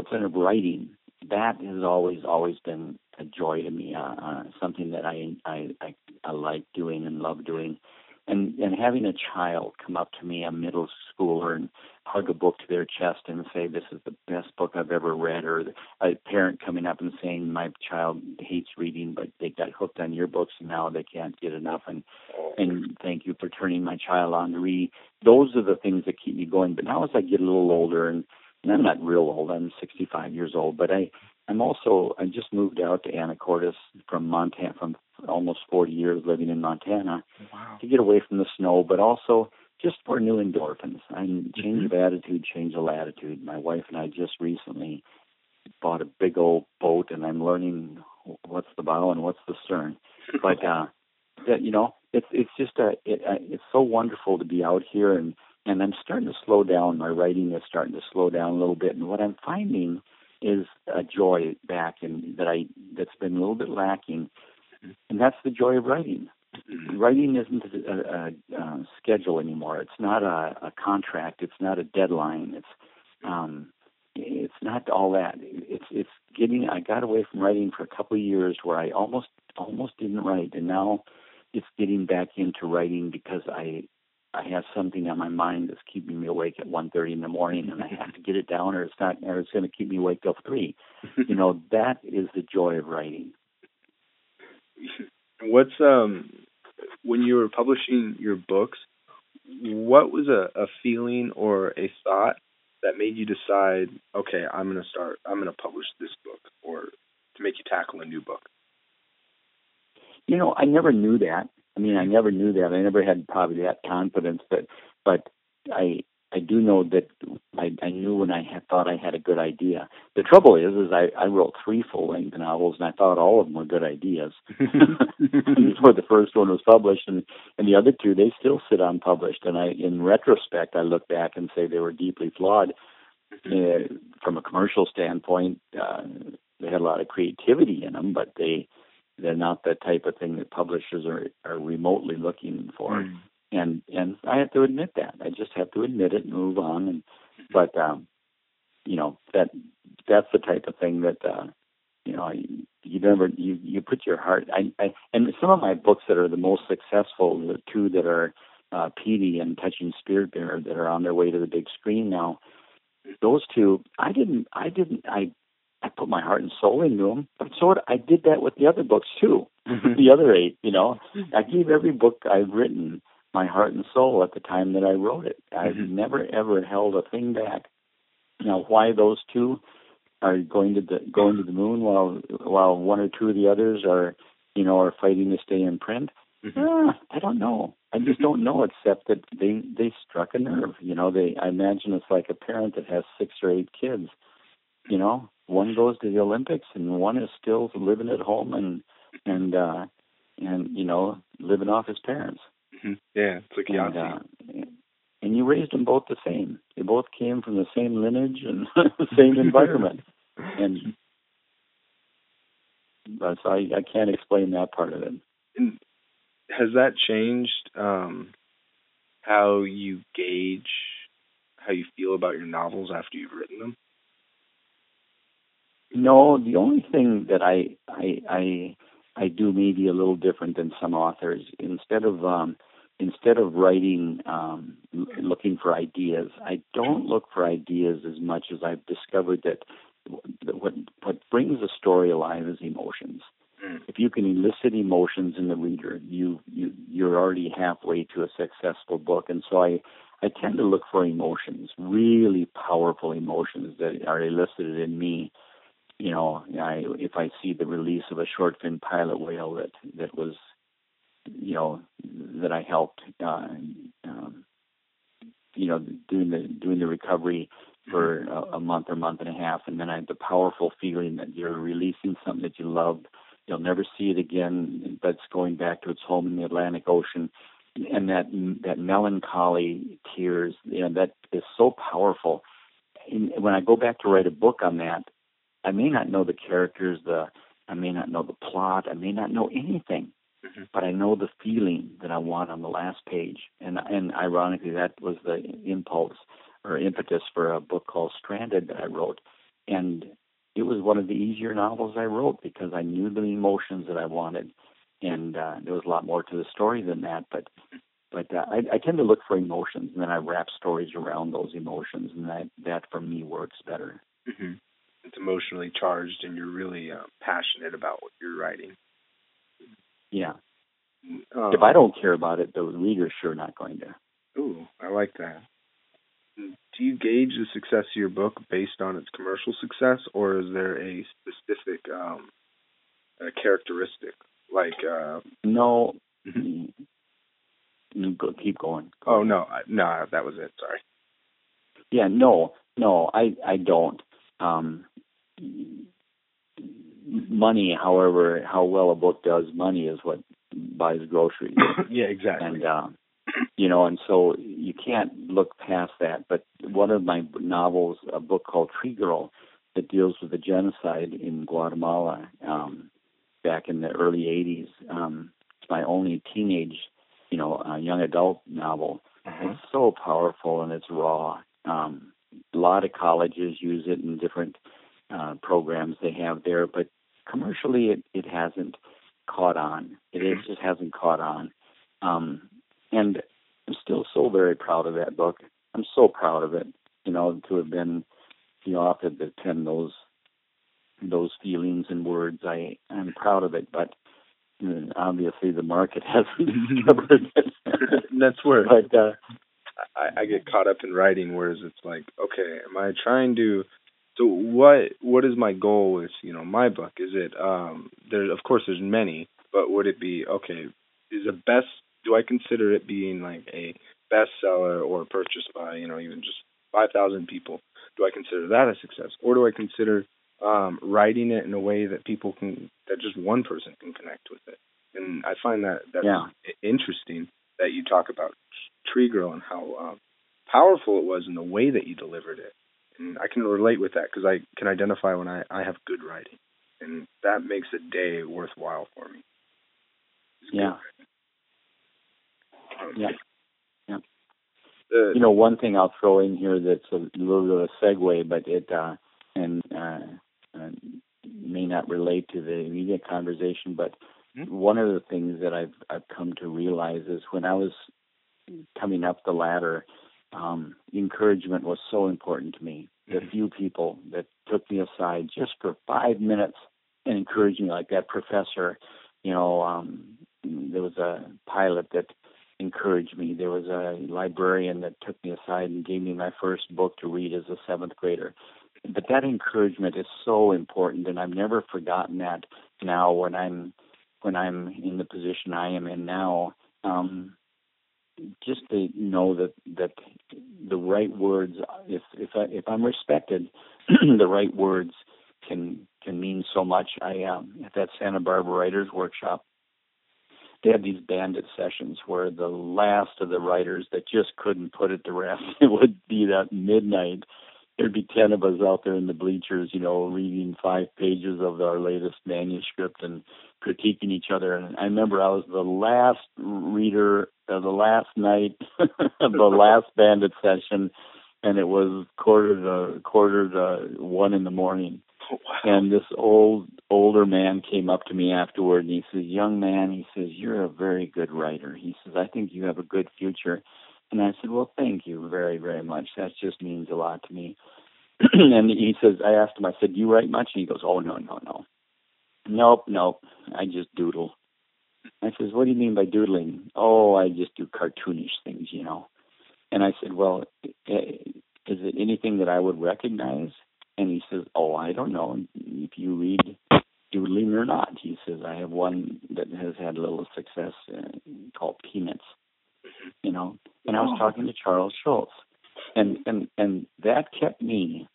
discipline of writing, that has always always been a joy to me. Uh, uh, something that I, I I I like doing and love doing. and and having a child come up to me, a middle schooler, and hug a book to their chest and say, "This is the best book I've ever read," or a parent coming up and saying, "My child hates reading, but they got hooked on your books and now they can't get enough," and and thank you for turning my child on to read. Those are the things that keep me going. But now as I get a little older, and, and I'm not real old, I'm 65 years old, but I I'm also I just moved out to Anacortes from Montana from almost 40 years living in Montana wow. to get away from the snow, but also just for new endorphins. And change of attitude, change of latitude. My wife and I just recently bought a big old boat, and I'm learning what's the bow and what's the stern. But uh, that you know, it's it's just a it, uh, it's so wonderful to be out here, and and I'm starting to slow down. My writing is starting to slow down a little bit, and what I'm finding is a joy back, and that I that's been a little bit lacking, and that's the joy of writing writing isn't a, a, a schedule anymore. It's not a, a contract. It's not a deadline. It's um, it's not all that. It's it's getting. I got away from writing for a couple of years where I almost almost didn't write, and now it's getting back into writing because I I have something on my mind that's keeping me awake at one thirty in the morning, and I have to get it down, or it's not, or it's going to keep me awake till three. you know, that is the joy of writing. What's um when you were publishing your books, what was a, a feeling or a thought that made you decide, okay, I'm going to start, I'm going to publish this book, or to make you tackle a new book? You know, I never knew that. I mean, I never knew that. I never had probably that confidence, but but I I do know that I, I knew when I had thought I had a good idea. The trouble is, is I, I wrote three full length novels, and I thought all of them were good ideas before the first one was published, and and the other two they still sit unpublished. And I, in retrospect, I look back and say they were deeply flawed. Uh, from a commercial standpoint, uh, they had a lot of creativity in them, but they they're not the type of thing that publishers are are remotely looking for. Mm and and I have to admit that. I just have to admit it and move on. And but um, you know that that's the type of thing that uh, you know you, you never you you put your heart. I, I and some of my books that are the most successful, the two that are uh, Petey and Touching Spirit Bear that are on their way to the big screen now. Those two, I didn't, I didn't, I I put my heart and soul into them. But so I did that with the other books too. the other eight, you know, I gave every book I've written my heart and soul at the time that I wrote it. I've mm-hmm. never ever held a thing back. Now, why those two are going to the going to the moon while while one or two of the others are, you know, are fighting to stay in print? Mm-hmm. Uh, I don't know. I just mm-hmm. don't know, except that they they struck a nerve. You know, they I imagine it's like a parent that has six or eight kids. You know, one goes to the Olympics and one is still living at home and and uh and you know living off his parents. Mm-hmm. Yeah, it's like and, uh, and you raised them both the same. They both came from the same lineage and the same environment. and but so I, I can't explain that part of it. And has that changed um, how you gauge how you feel about your novels after you've written them? No, the only thing that I I I I do maybe a little different than some authors. Instead of um, instead of writing um, looking for ideas, I don't look for ideas as much as I've discovered that what what brings a story alive is emotions. Mm. If you can elicit emotions in the reader, you you you're already halfway to a successful book. And so I I tend to look for emotions, really powerful emotions that are elicited in me. You know, I, if I see the release of a short fin pilot whale that that was you know that I helped uh, um, you know doing the doing the recovery for a, a month or month and a half, and then I had the powerful feeling that you're releasing something that you loved. You'll never see it again. That's going back to its home in the Atlantic Ocean, and that that melancholy tears. You know that is so powerful. And when I go back to write a book on that, I may not know the characters, the I may not know the plot, I may not know anything, Mm-hmm. But I know the feeling that I want on the last page, and and ironically, that was the impulse or impetus for a book called Stranded that I wrote, and it was one of the easier novels I wrote because I knew the emotions that I wanted, and uh, there was a lot more to the story than that. But but uh, I, I tend to look for emotions, and then I wrap stories around those emotions, and that that for me works better. Mm-hmm. It's emotionally charged, and you're really uh, passionate about what you're writing. Yeah. Um, if I don't care about it, the reader's sure not going to. Ooh, I like that. Do you gauge the success of your book based on its commercial success, or is there a specific um, a characteristic like? Uh, no. Mm-hmm. Go, keep going. Go oh no, no, that was it. Sorry. Yeah, no, no, I I don't. Um, money, however, how well a book does, money is what buys groceries. yeah, exactly. And uh, you know, and so you can't look past that. But one of my novels, a book called Tree Girl, that deals with the genocide in Guatemala um, back in the early '80s. Um, it's my only teenage, you know, uh, young adult novel. Uh-huh. It's so powerful and it's raw. Um, a lot of colleges use it in different uh, programs they have there, but commercially it, it hasn't caught on. It is, just hasn't caught on. Um, and I'm still so very proud of that book. I'm so proud of it, you know, to have been the author to pen those those feelings and words. I I'm proud of it, but obviously the market hasn't discovered it. That's where. But uh, I, I get caught up in writing, whereas it's like, okay, am I trying to? So what what is my goal with you know my book? Is it um there? Of course, there's many, but would it be okay? Is a best? Do I consider it being like a bestseller or purchased by you know even just five thousand people? Do I consider that a success, or do I consider um, writing it in a way that people can that just one person can connect with it? And I find that that's yeah. interesting that you talk about Tree Girl and how um, powerful it was in the way that you delivered it. And I can relate with that because I can identify when I, I have good writing, and that makes a day worthwhile for me. It's yeah. Um, yeah. Yeah. The, you know, one thing I'll throw in here that's a little bit of a segue, but it uh, and uh, uh, may not relate to the immediate conversation, but mm-hmm. one of the things that I've I've come to realize is when I was coming up the ladder, um, encouragement was so important to me. The mm-hmm. few people that took me aside just for five minutes and encouraged me, like that professor, you know, um, there was a pilot that encouraged me. There was a librarian that took me aside and gave me my first book to read as a seventh grader. But that encouragement is so important, and I've never forgotten that. Now, when I'm when I'm in the position I am in now, um, just to know that that the right words if if I if I'm respected the right words can can mean so much. I um at that Santa Barbara writers workshop they had these bandit sessions where the last of the writers that just couldn't put it to rest it would be that midnight there'd be ten of us out there in the bleachers you know reading five pages of our latest manuscript and critiquing each other. And I remember I was the last reader of the last night of the last bandit session, and it was quarter to quarter to one in the morning. Oh, wow. And this old older man came up to me afterward, and he says, "Young man," he says, "you're a very good writer." He says, "I think you have a good future." And I said, "Well, thank you very, very much. That just means a lot to me." and he says, I asked him, I said, "Do you write much?" And he goes, "Oh no, no, no." Nope, nope. I just doodle. I says, What do you mean by doodling? Oh, I just do cartoonish things, you know. And I said, Well, eh, is it anything that I would recognize? And he says, Oh, I don't know if you read doodling or not. He says, I have one that has had a little success uh, called Peanuts, you know. And I was talking to Charles Schulz, and and and that kept me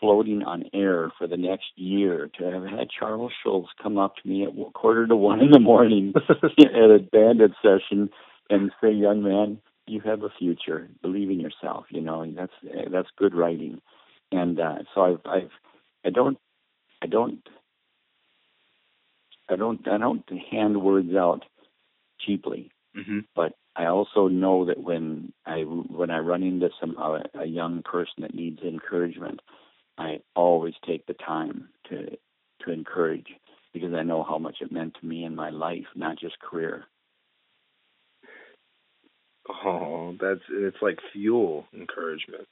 floating on air for the next year to have had Charles Schulz come up to me at a quarter to one in the morning at a bandit session and say, "Young man, you have a future. Believe in yourself." You know, and that's that's good writing. And uh, so I've I've I don't I don't I don't I don't hand words out cheaply, mm-hmm. but I also know that when I when I run into some uh, a young person that needs encouragement, I always take the time to to encourage because I know how much it meant to me in my life, not just career. Oh, that's it's like fuel encouragement.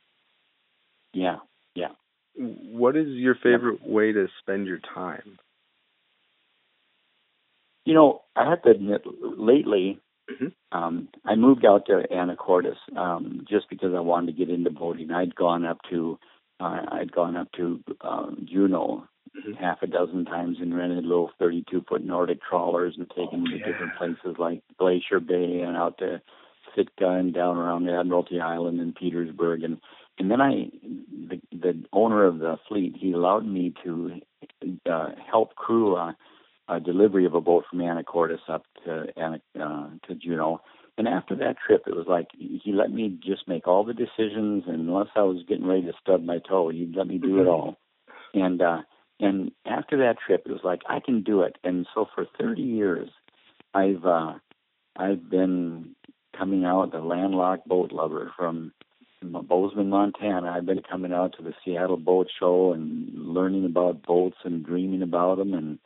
Yeah, yeah. What is your favorite yeah. way to spend your time? You know, I have to admit, lately, mm-hmm. um, I moved out to Anacortes um, just because I wanted to get into boating. I'd gone up to, uh, I'd gone up to um, Juneau mm-hmm. half a dozen times and rented little 32 foot Nordic trawlers and taken oh, to yeah. different places like Glacier Bay and out to Sitka and down around Admiralty Island and Petersburg and and then I the the owner of the fleet he allowed me to uh, help crew a, a delivery of a boat from Anacortes up to uh, to Juneau. And after that trip, it was like he let me just make all the decisions, and unless I was getting ready to stub my toe, he'd let me do it all. And uh, and after that trip, it was like I can do it. And so for 30 years, I've uh, I've been coming out a landlocked boat lover from Bozeman, Montana. I've been coming out to the Seattle Boat Show and learning about boats and dreaming about them, and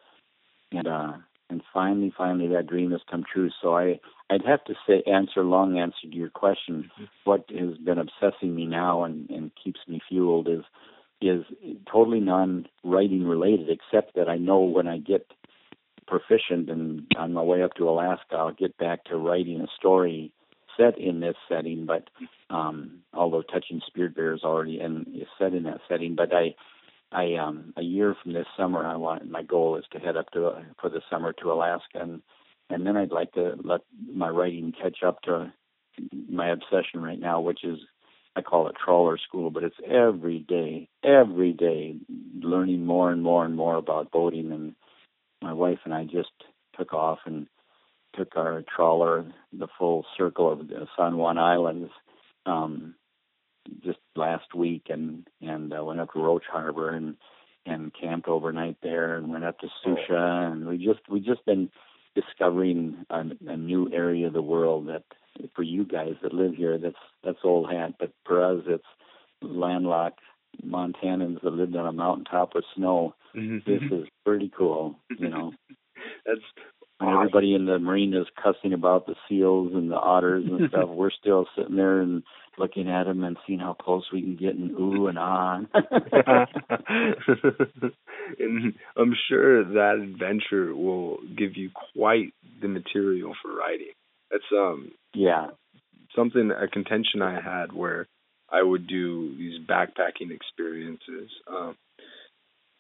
and uh, and finally, finally, that dream has come true. So I I'd have to say answer long answer to your question. What has been obsessing me now and and keeps me fueled is is totally non-writing related, except that I know when I get proficient and on my way up to Alaska, I'll get back to writing a story set in this setting. But um, although Touching Spirit Bear is already and is set in that setting, but I, I um, a year from this summer, I want my goal is to head up to for the summer to Alaska, and and then I'd like to let my writing catch up to my obsession right now, which is I call it trawler school, but it's every day, every day, learning more and more and more about boating. And my wife and I just took off and took our trawler the full circle of the San Juan Islands um, just last week, and and uh, went up to Roche Harbor and and camped overnight there, and went up to Sucia, and we just we just been discovering a, a new area of the world that for you guys that live here, that's that's old hat. But for us, it's landlocked Montanans that lived on a mountaintop with snow. Mm-hmm. This is pretty cool, you know. that's awesome. everybody in the marina is cussing about the seals and the otters and stuff. We're still sitting there and looking at them and seeing how close we can get and ooh and ah. and I'm sure that adventure will give you quite the material for writing. That's um yeah something a contention I had where I would do these backpacking experiences. Um,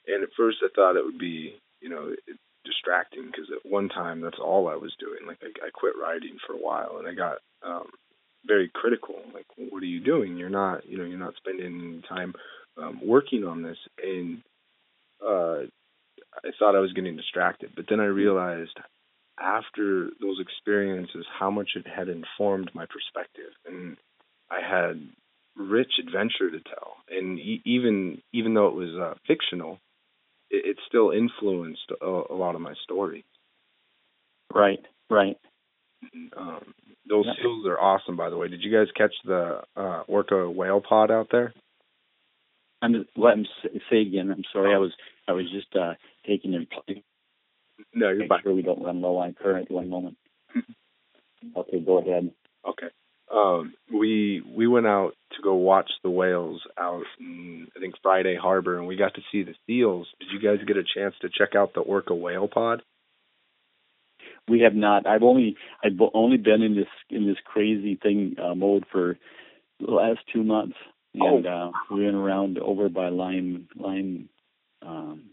and at first I thought it would be you know distracting because at one time that's all I was doing. Like I, I quit writing for a while and I got um, very critical. Like what are you doing? You're not you know you're not spending time um, working on this and uh, I thought I was getting distracted, but then I realized after those experiences how much it had informed my perspective and I had rich adventure to tell and e- even even though it was uh, fictional it, it still influenced a, a, lot of my story right right um, those yeah. seals are awesome by the way did you guys catch the uh, orca whale pod out there I'm let him say again I'm sorry I was I was just uh taking in no, you're Make fine. sure we don't run low on current one moment. okay, go ahead. Okay. Um, we we went out to go watch the whales out in I think Friday Harbor, and we got to see the seals. Did you guys get a chance to check out the orca whale pod? We have not. I've only I've only been in this in this crazy thing uh, mode for the last two months, and oh. uh, we went around over by Lime Lime um,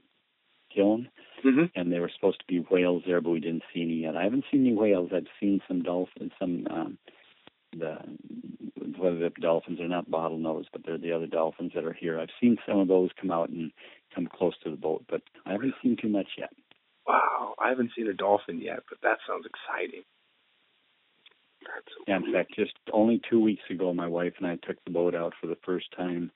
Kiln, mm-hmm. and there were supposed to be whales there, but we didn't see any yet. I haven't seen any whales. I've seen some dolphins, some um, the the dolphins are not bottlenose, but they're the other dolphins that are here. I've seen some of those come out and come close to the boat, but I haven't seen too much yet. Wow, I haven't seen a dolphin yet, but that sounds exciting. That's yeah, in fact, just only two weeks ago, my wife and I took the boat out for the first time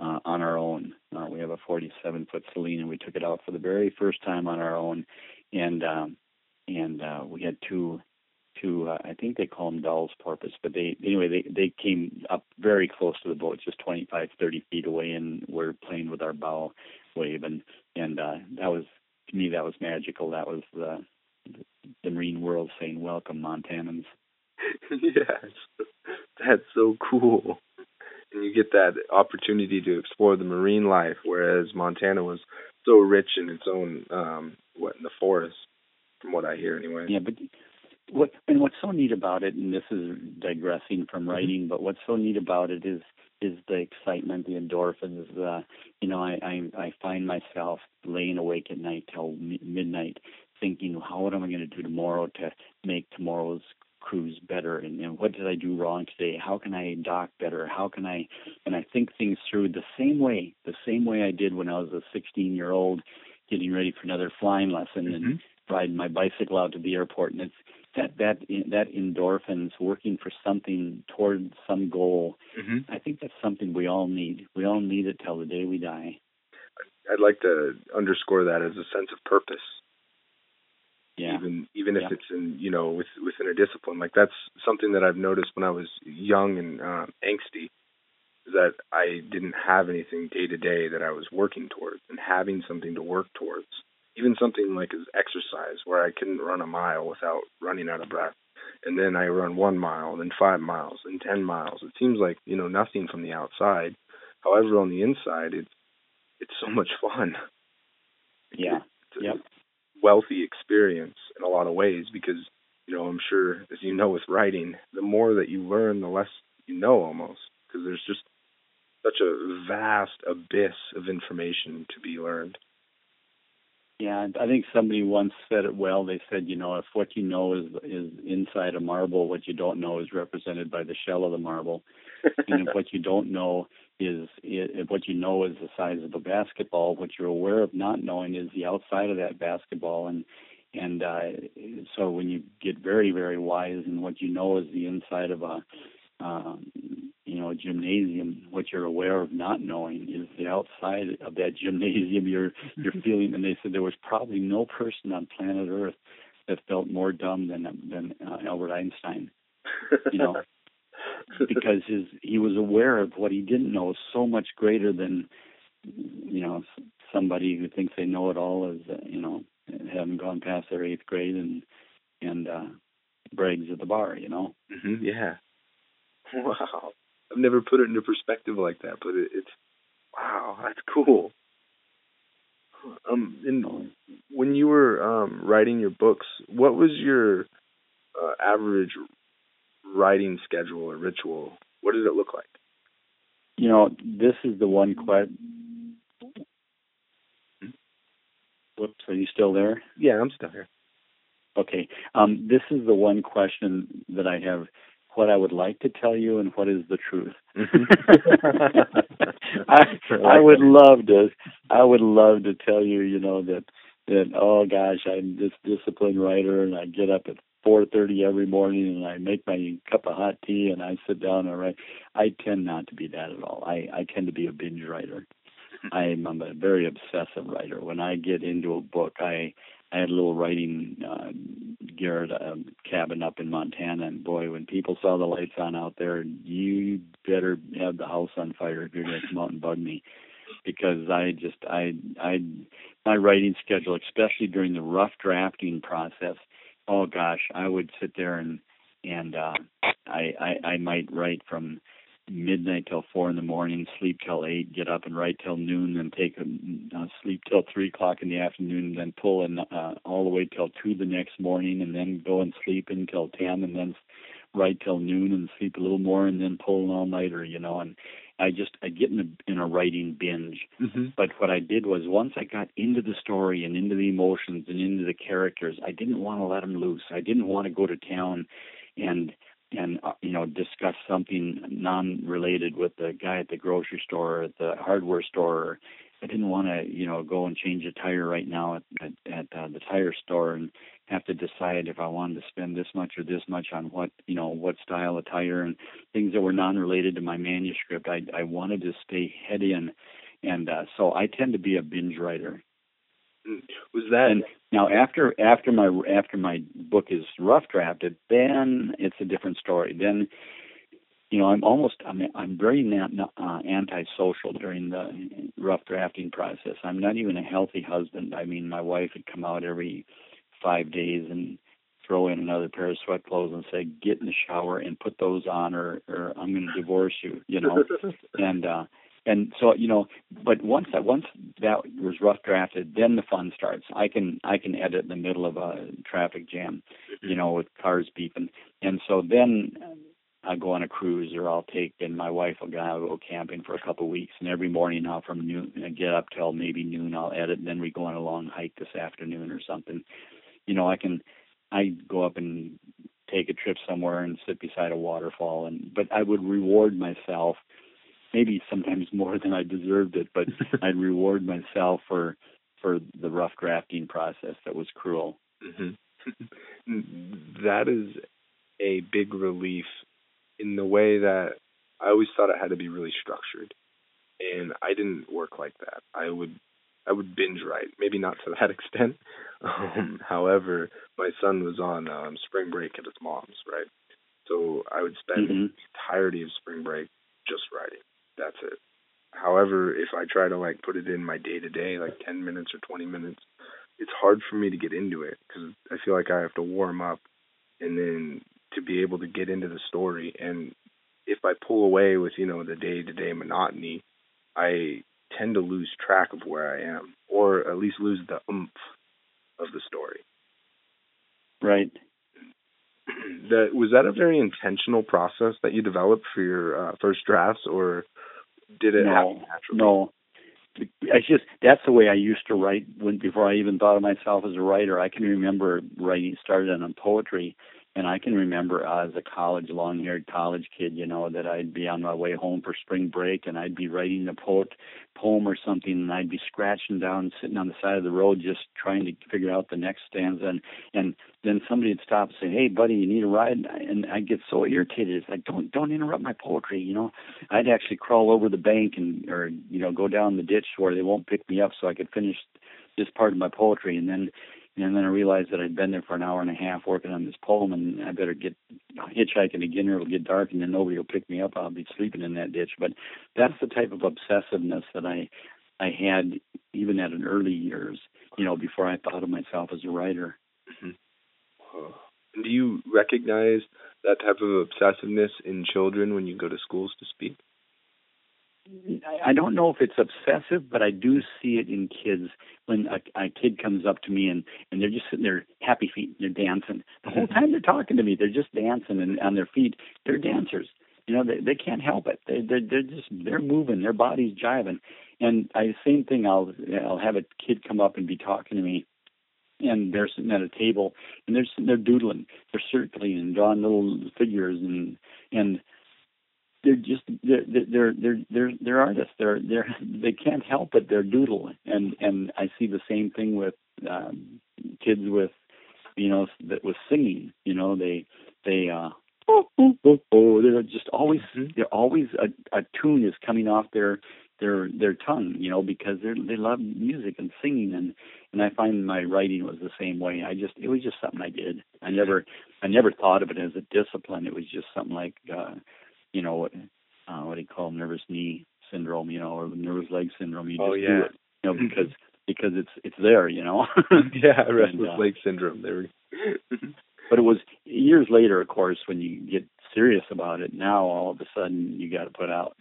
uh, on our own. Uh, we have a 47 foot Selene, and we took it out for the very first time on our own, and um, and uh, we had two two uh, I think they call them Dall's porpoise, but they anyway they they came up very close to the boat, just 25 30 feet away, and we're playing with our bow wave, and and uh, that was to me that was magical. That was the the marine world saying welcome Montanans. yes, that's so cool. And you get that opportunity to explore the marine life, whereas Montana was so rich in its own um what in the forest, from what I hear anyway. Yeah, but what and what's so neat about it, and this is digressing from mm-hmm. writing, mm-hmm. but what's so neat about it is is the excitement, the endorphins. Uh, you know, I, I I find myself laying awake at night till midnight, thinking, how what am I going to do tomorrow to make tomorrow's cruise better, and, and what did I do wrong today? How can I dock better? How can I? And I think things through the same way, the same way I did when I was a 16 year old, getting ready for another flying lesson mm-hmm. and riding my bicycle out to the airport, and it's that that that endorphins working for something toward some goal. Mm-hmm. I think that's something we all need. We all need it till the day we die. I'd like to underscore that as a sense of purpose. Yeah. Even even if yeah. it's in you know with, within a discipline, like that's something that I've noticed when I was young and um, angsty, that I didn't have anything day to day that I was working towards, and having something to work towards even something like as exercise where I couldn't run a mile without running out of breath. And then I run one mile, then five miles, and ten miles. It seems like, you know, nothing from the outside. However, on the inside it's it's so much fun. Yeah. It's yep. wealthy experience in a lot of ways because, you know, I'm sure as you know with writing, the more that you learn, the less you know almost. Because there's just such a vast abyss of information to be learned. Yeah, I think somebody once said it well. They said, you know, if what you know is is inside a marble, what you don't know is represented by the shell of the marble, and if what you don't know is if what you know is the size of a basketball, what you're aware of not knowing is the outside of that basketball, and and uh, so when you get very very wise, and what you know is the inside of a um, you know, a gymnasium, what you're aware of not knowing is the outside of that gymnasium you're you're feeling. And they said there was probably no person on planet Earth that felt more dumb than than uh, Albert Einstein. You know, because his he was aware of what he didn't know so much greater than you know somebody who thinks they know it all is uh, you know haven't gone past their eighth grade and and uh brags at the bar. You know. Mm-hmm, yeah. Wow. I've never put it into perspective like that, but it, it's wow, that's cool. Um, and when you were um, writing your books, what was your uh, average writing schedule or ritual? What did it look like? You know, this is the one question. Hmm? Whoops, are you still there? Yeah, I'm still here. Okay. Um, this is the one question that I have what I would like to tell you and what is the truth. Mm-hmm. I, I would love to I would love to tell you, you know, that that oh gosh, I'm this disciplined writer and I get up at four thirty every morning and I make my cup of hot tea and I sit down and write. I tend not to be that at all. I, I tend to be a binge writer. Hmm. I'm, I'm a very obsessive writer. When I get into a book, I I had a little writing uh, garret uh, cabin up in Montana, and boy, when people saw the lights on out there, you better have the house on fire if you're going to come out and bug me, because I just I I my writing schedule, especially during the rough drafting process. Oh gosh, I would sit there and and uh, I, I I might write from midnight till four in the morning, sleep till eight, get up and write till noon, then take a uh, sleep till three o'clock in the afternoon, then pull in uh, all the way till two the next morning, and then go and sleep until ten, and then write till noon and sleep a little more, and then pull an all nighter, you know. And I just I get in a in a writing binge. Mm-hmm. But what I did was once I got into the story and into the emotions and into the characters, I didn't want to let them loose. I didn't want to go to town and and uh, you know discuss something non-related with the guy at the grocery store or at the hardware store. I didn't want to you know go and change a tire right now at at, at uh, the tire store and have to decide if I wanted to spend this much or this much on what you know what style of tire and things that were non-related to my manuscript. I I wanted to stay head in, and uh, so I tend to be a binge writer. Was that and now after after my after my book is rough drafted, then it's a different story. Then you know I'm almost I'm I'm very not, uh, antisocial during the rough drafting process. I'm not even a healthy husband. I mean, my wife would come out every five days and throw in another pair of sweat clothes and say, "Get in the shower and put those on, or or I'm going to divorce you," you know. and uh, and so you know, but once that once that was rough drafted, then the fun starts. I can I can edit in the middle of a traffic jam, you know, with cars beeping, and so then I go on a cruise or I'll take and my wife will go, I'll go camping for a couple of weeks and every morning i'll from noon I get up till maybe noon I'll edit and then we go on a long hike this afternoon or something. You know, I can I go up and take a trip somewhere and sit beside a waterfall and but I would reward myself maybe sometimes more than I deserved it, but I'd reward myself for for the rough drafting process that was cruel. Mm-hmm. that is a big relief in the way that I always thought it had to be really structured, and I didn't work like that. I would I would binge write, maybe not to that extent. Um, however, my son was on um, spring break at his mom's, right? So I would spend mm-hmm. the entirety of spring break just writing. That's it. However, if I try to like put it in my day to day, like 10 minutes or 20 minutes, it's hard for me to get into it because I feel like I have to warm up and then to be able to get into the story. And if I pull away with, you know, the day to day monotony, I tend to lose track of where I am, or at least lose the oomph of the story. Right. that was that a very intentional process that you developed for your uh, first drafts, or did it no, happen naturally? No, it's just that's the way I used to write when before I even thought of myself as a writer. I can remember writing started on poetry and I can remember uh, as a college, long-haired college kid, you know, that I'd be on my way home for spring break, and I'd be writing a poet poem or something, and I'd be scratching down, sitting on the side of the road, just trying to figure out the next stanza, and and then somebody would stop and say, "Hey, buddy, you need a ride?" And I'd get so irritated. It's like, "Don't don't interrupt my poetry," you know. I'd actually crawl over the bank and or you know go down the ditch where they won't pick me up, so I could finish this part of my poetry, and then and then I realized that I'd been there for an hour and a half working on this poem, and I better get hitchhiking again, or it'll get dark, and then nobody will pick me up. I'll be sleeping in that ditch. But that's the type of obsessiveness that I I had even at an early years, you know, before I thought of myself as a writer. Mm-hmm. Do you recognize that type of obsessiveness in children when you go to schools to speak? I don't know if it's obsessive, but I do see it in kids when a, a kid comes up to me and and they're just sitting there happy feet, and they're dancing the whole mm-hmm. time they're talking to me. They're just dancing and on their feet. They're dancers. You know, they they can't help it. They they they're just they're moving. Their body's jiving. And I same thing. I'll I'll have a kid come up and be talking to me and they're sitting at a table and they're sitting there doodling, they're circling and drawing little figures and and they're just they're they're they're they're they're artists. They're they're they can't help it. They're doodling, and and I see the same thing with um, kids with you know that with singing. You know they they uh oh, oh, oh, oh they're just always mm-hmm. they're always a, a tune is coming off their their their tongue you know because they they love music and singing and and I find my writing was the same way I just it was just something I did I never I never thought of it as a discipline it was just something like uh you know, what uh, what do you call nervous knee syndrome, you know, or nervous leg syndrome. You oh, yeah. do it, you know, because because it's it's there, you know. yeah, restless uh, leg syndrome. There. but it was years later, of course, when you get serious about it. Now all of a sudden you got to put out.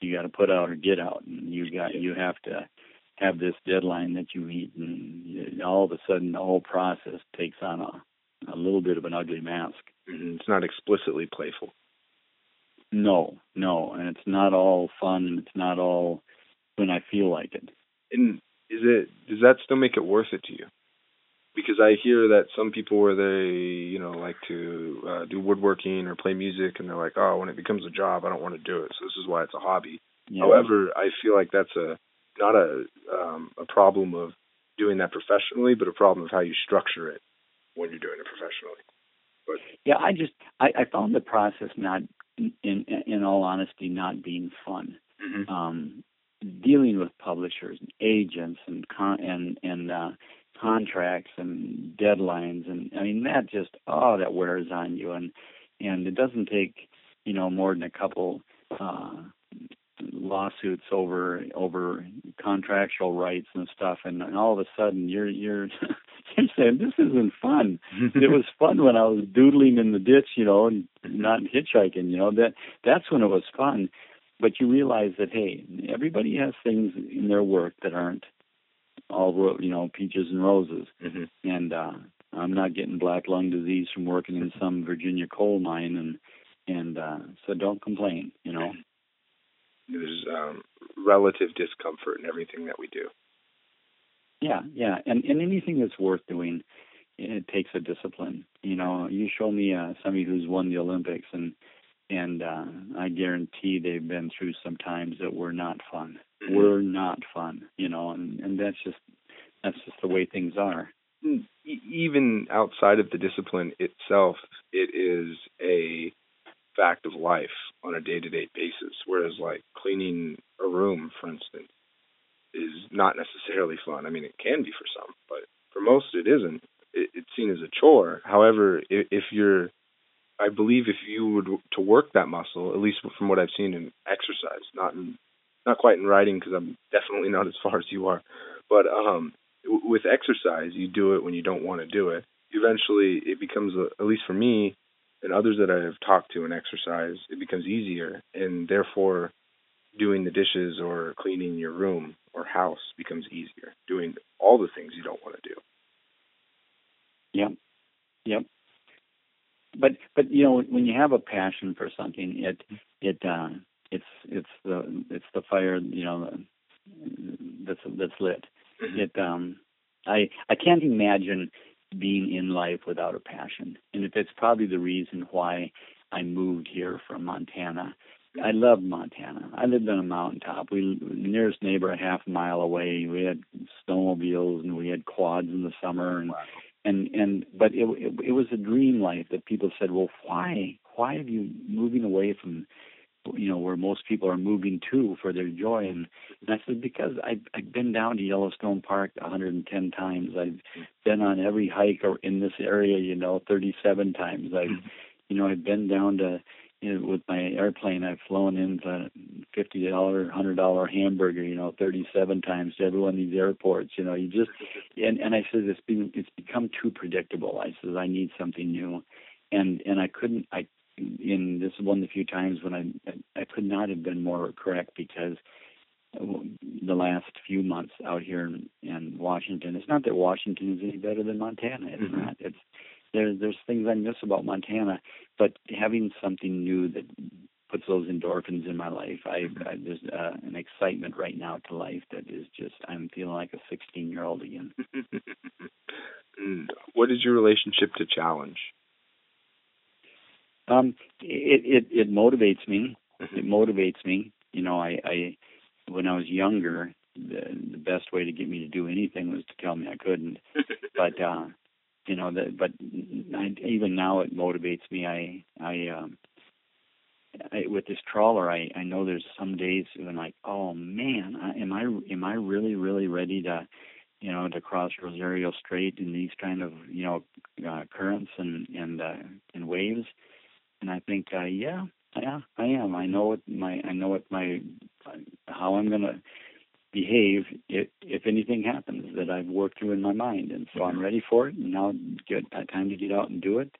You got to put out or get out, and you got you have to have this deadline that you meet, and all of a sudden the whole process takes on a a little bit of an ugly mask. Mm-hmm. It's not explicitly playful. No, no, and it's not all fun, and it's not all when I feel like it. And is it does that still make it worth it to you? Because I hear that some people where they you know like to uh, do woodworking or play music, and they're like, oh, when it becomes a job, I don't want to do it. So this is why it's a hobby. Yeah. However, I feel like that's a not a um, a problem of doing that professionally, but a problem of how you structure it when you're doing it professionally. But yeah, I just I, I found the process not in in all honesty, not being fun. Mm-hmm. Um, dealing with publishers and agents and con- and and uh, contracts and deadlines and I mean that just oh that wears on you and and it doesn't take you know more than a couple uh lawsuits over over contractual rights and stuff and, and all of a sudden you're you're I'm saying this isn't fun. it was fun when I was doodling in the ditch, you know, and not hitchhiking. You know that that's when it was fun. But you realize that hey, everybody has things in their work that aren't all you know peaches and roses. Mm-hmm. And uh, I'm not getting black lung disease from working in some Virginia coal mine, and and uh, so don't complain. You know. There's um, relative discomfort in everything that we do. Yeah, yeah, and and anything that's worth doing, it takes a discipline. You know, you show me uh, somebody who's won the Olympics, and and uh, I guarantee they've been through some times that were not fun. Mm-hmm. Were not fun. You know, and and that's just that's just the way things are. Mm, even outside of the discipline itself, it is a fact of life on a day-to-day basis. Whereas, like cleaning a room, for instance, is not necessarily fun. I mean, it can be for some, but for most it isn't. It, it's seen as a chore. However, if, if you're, I believe if you would to work that muscle, at least from what I've seen in exercise, not in, not quite in writing because I'm definitely not as far as you are, but um, with exercise, you do it when you don't want to do it. Eventually, it becomes a, at least for me and others that I have talked to in exercise, it becomes easier, and therefore doing the dishes or cleaning your room or house becomes easier. Doing all the things you don't want to do. Yep. Yep. But but you know when you have a passion for something, it it uh, it's it's the it's the fire you know that's that's lit. Mm-hmm. It um I I can't imagine being in life without a passion, and if it's probably the reason why I moved here from Montana I loved Montana. I lived on a mountaintop. We nearest neighbor a half mile away. We had snowmobiles and we had quads in the summer and wow. and and but it, it it was a dream life that people said, well, why why are you moving away from you know where most people are moving to for their joy and, and I said because I've I've been down to Yellowstone Park 110 times I've been on every hike or in this area you know 37 times I've mm-hmm. you know I've been down to you know, with my airplane, I've flown in for fifty dollar, hundred dollar hamburger, you know, thirty seven times to every one of these airports. You know, you just and and I said it's been it's become too predictable. I said I need something new, and and I couldn't. I in this is one of the few times when I I could not have been more correct because the last few months out here in, in Washington. It's not that Washington is any better than Montana. It's mm-hmm. not. It's there, there's things I miss about Montana, but having something new that puts those endorphins in my life, I, I there's uh, an excitement right now to life that is just I'm feeling like a 16 year old again. what is your relationship to challenge? Um, it it it motivates me. Mm-hmm. It motivates me. You know, I I when I was younger, the the best way to get me to do anything was to tell me I couldn't. but uh you know that but I, even now it motivates me. I i um I, with this trawler i i know there's some days when like oh man I, am i am i really really ready to you know to cross rosario strait in these kind of you know uh, currents and and uh, and waves? And i think uh yeah yeah i am. I know what my i know what my how i'm going to behave if if anything happens that I've worked through in my mind, and so I'm ready for it. And now get time to get out and do it.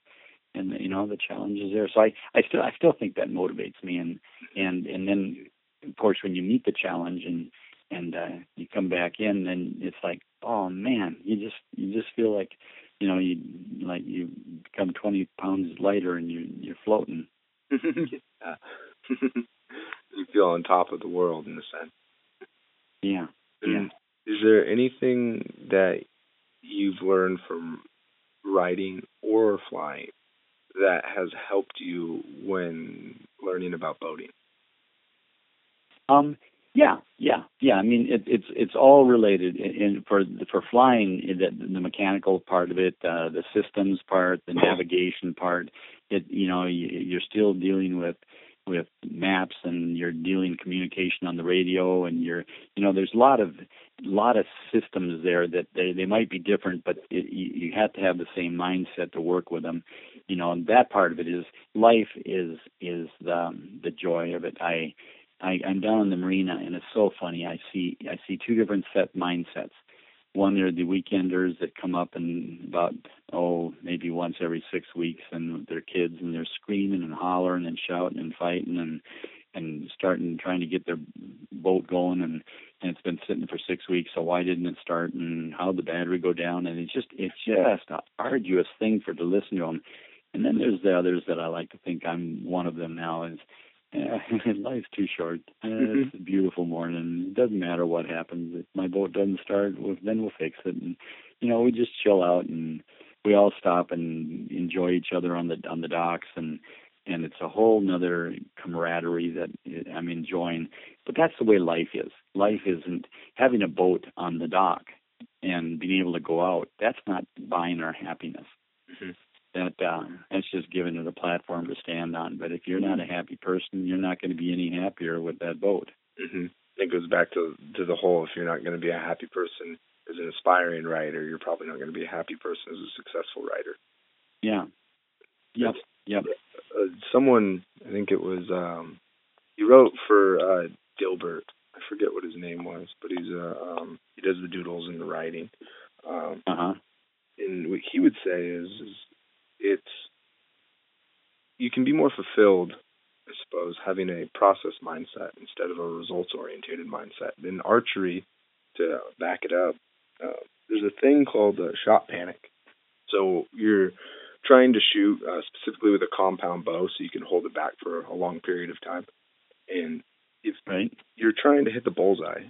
And you know the challenge is there. So I I still I still think that motivates me. And and and then of course when you meet the challenge and and uh, you come back in, then it's like oh man, you just you just feel like you know you like you become 20 pounds lighter and you you're floating. you feel on top of the world in a sense. Yeah. Yeah. Is there anything that you've learned from riding or flying that has helped you when learning about boating? Um, yeah, yeah, yeah. I mean, it, it's it's all related. And for for flying, the, the mechanical part of it, uh, the systems part, the navigation part. It you know you, you're still dealing with with maps and you're dealing communication on the radio and you're you know there's a lot of lot of systems there that they they might be different but it, you, you have to have the same mindset to work with them you know and that part of it is life is is the the joy of it i I, I'm down in the marina, and it's so funny. I see I see two different set mindsets. One are the weekenders that come up and about oh maybe once every six weeks and their kids and they're screaming and hollering and shouting and fighting and and starting trying to get their boat going and and it's been sitting for six weeks so why didn't it start and how'd the battery go down? And it's just it's just a arduous thing for to listen to them and then there's the others that I like to think I'm one of them now is yeah, life's too short. Uh, mm-hmm. It's a beautiful morning. It doesn't matter what happens. If my boat doesn't start, well, then we'll fix it. And you know, we just chill out and we all stop and enjoy each other on the on the docks and and it's a whole nother camaraderie that I'm enjoying. But that's the way life is. Life isn't having a boat on the dock and being able to go out. That's not buying our happiness. Mm-hmm that uh, that's just giving it a platform to stand on. But if you're not a happy person, you're not going to be any happier with that boat. Mm-hmm. It goes back to to the whole. If you're not going to be a happy person as an aspiring writer, you're probably not going to be a happy person as a successful writer. Yeah. Yep. Yep. Uh, someone, I think it was, um, he wrote for uh, Dilbert. I forget what his name was, but he's uh, um, he does the doodles and the writing. Um, uh huh. And what he would say is, is it's you can be more fulfilled, I suppose, having a process mindset instead of a results orientated mindset. In archery, to back it up, uh, there's a thing called uh, shot panic. So you're trying to shoot uh, specifically with a compound bow, so you can hold it back for a long period of time. And if right. you're trying to hit the bullseye,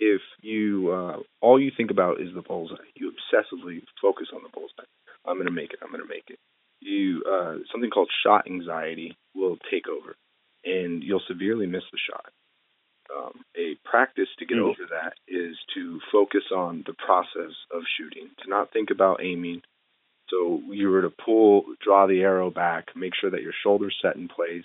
if you uh, all you think about is the bullseye, you obsessively focus on the bullseye. I'm going to make it. I'm going to make it. You uh, something called shot anxiety will take over, and you'll severely miss the shot. Um, a practice to get mm-hmm. over that is to focus on the process of shooting, to not think about aiming. So you were to pull, draw the arrow back, make sure that your shoulders set in place,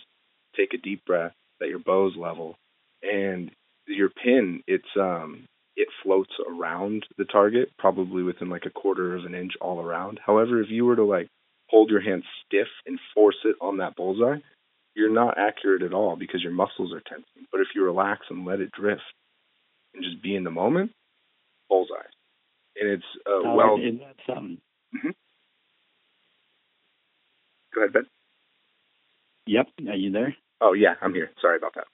take a deep breath, that your bow's level, and your pin. It's um, it floats around the target, probably within like a quarter of an inch all around. However, if you were to like hold your hand stiff and force it on that bullseye, you're not accurate at all because your muscles are tensing. But if you relax and let it drift and just be in the moment, bullseye. And it's uh, oh, well. Is that something? Mm-hmm. Go ahead, Ben. Yep. Are you there? Oh yeah, I'm here. Sorry about that.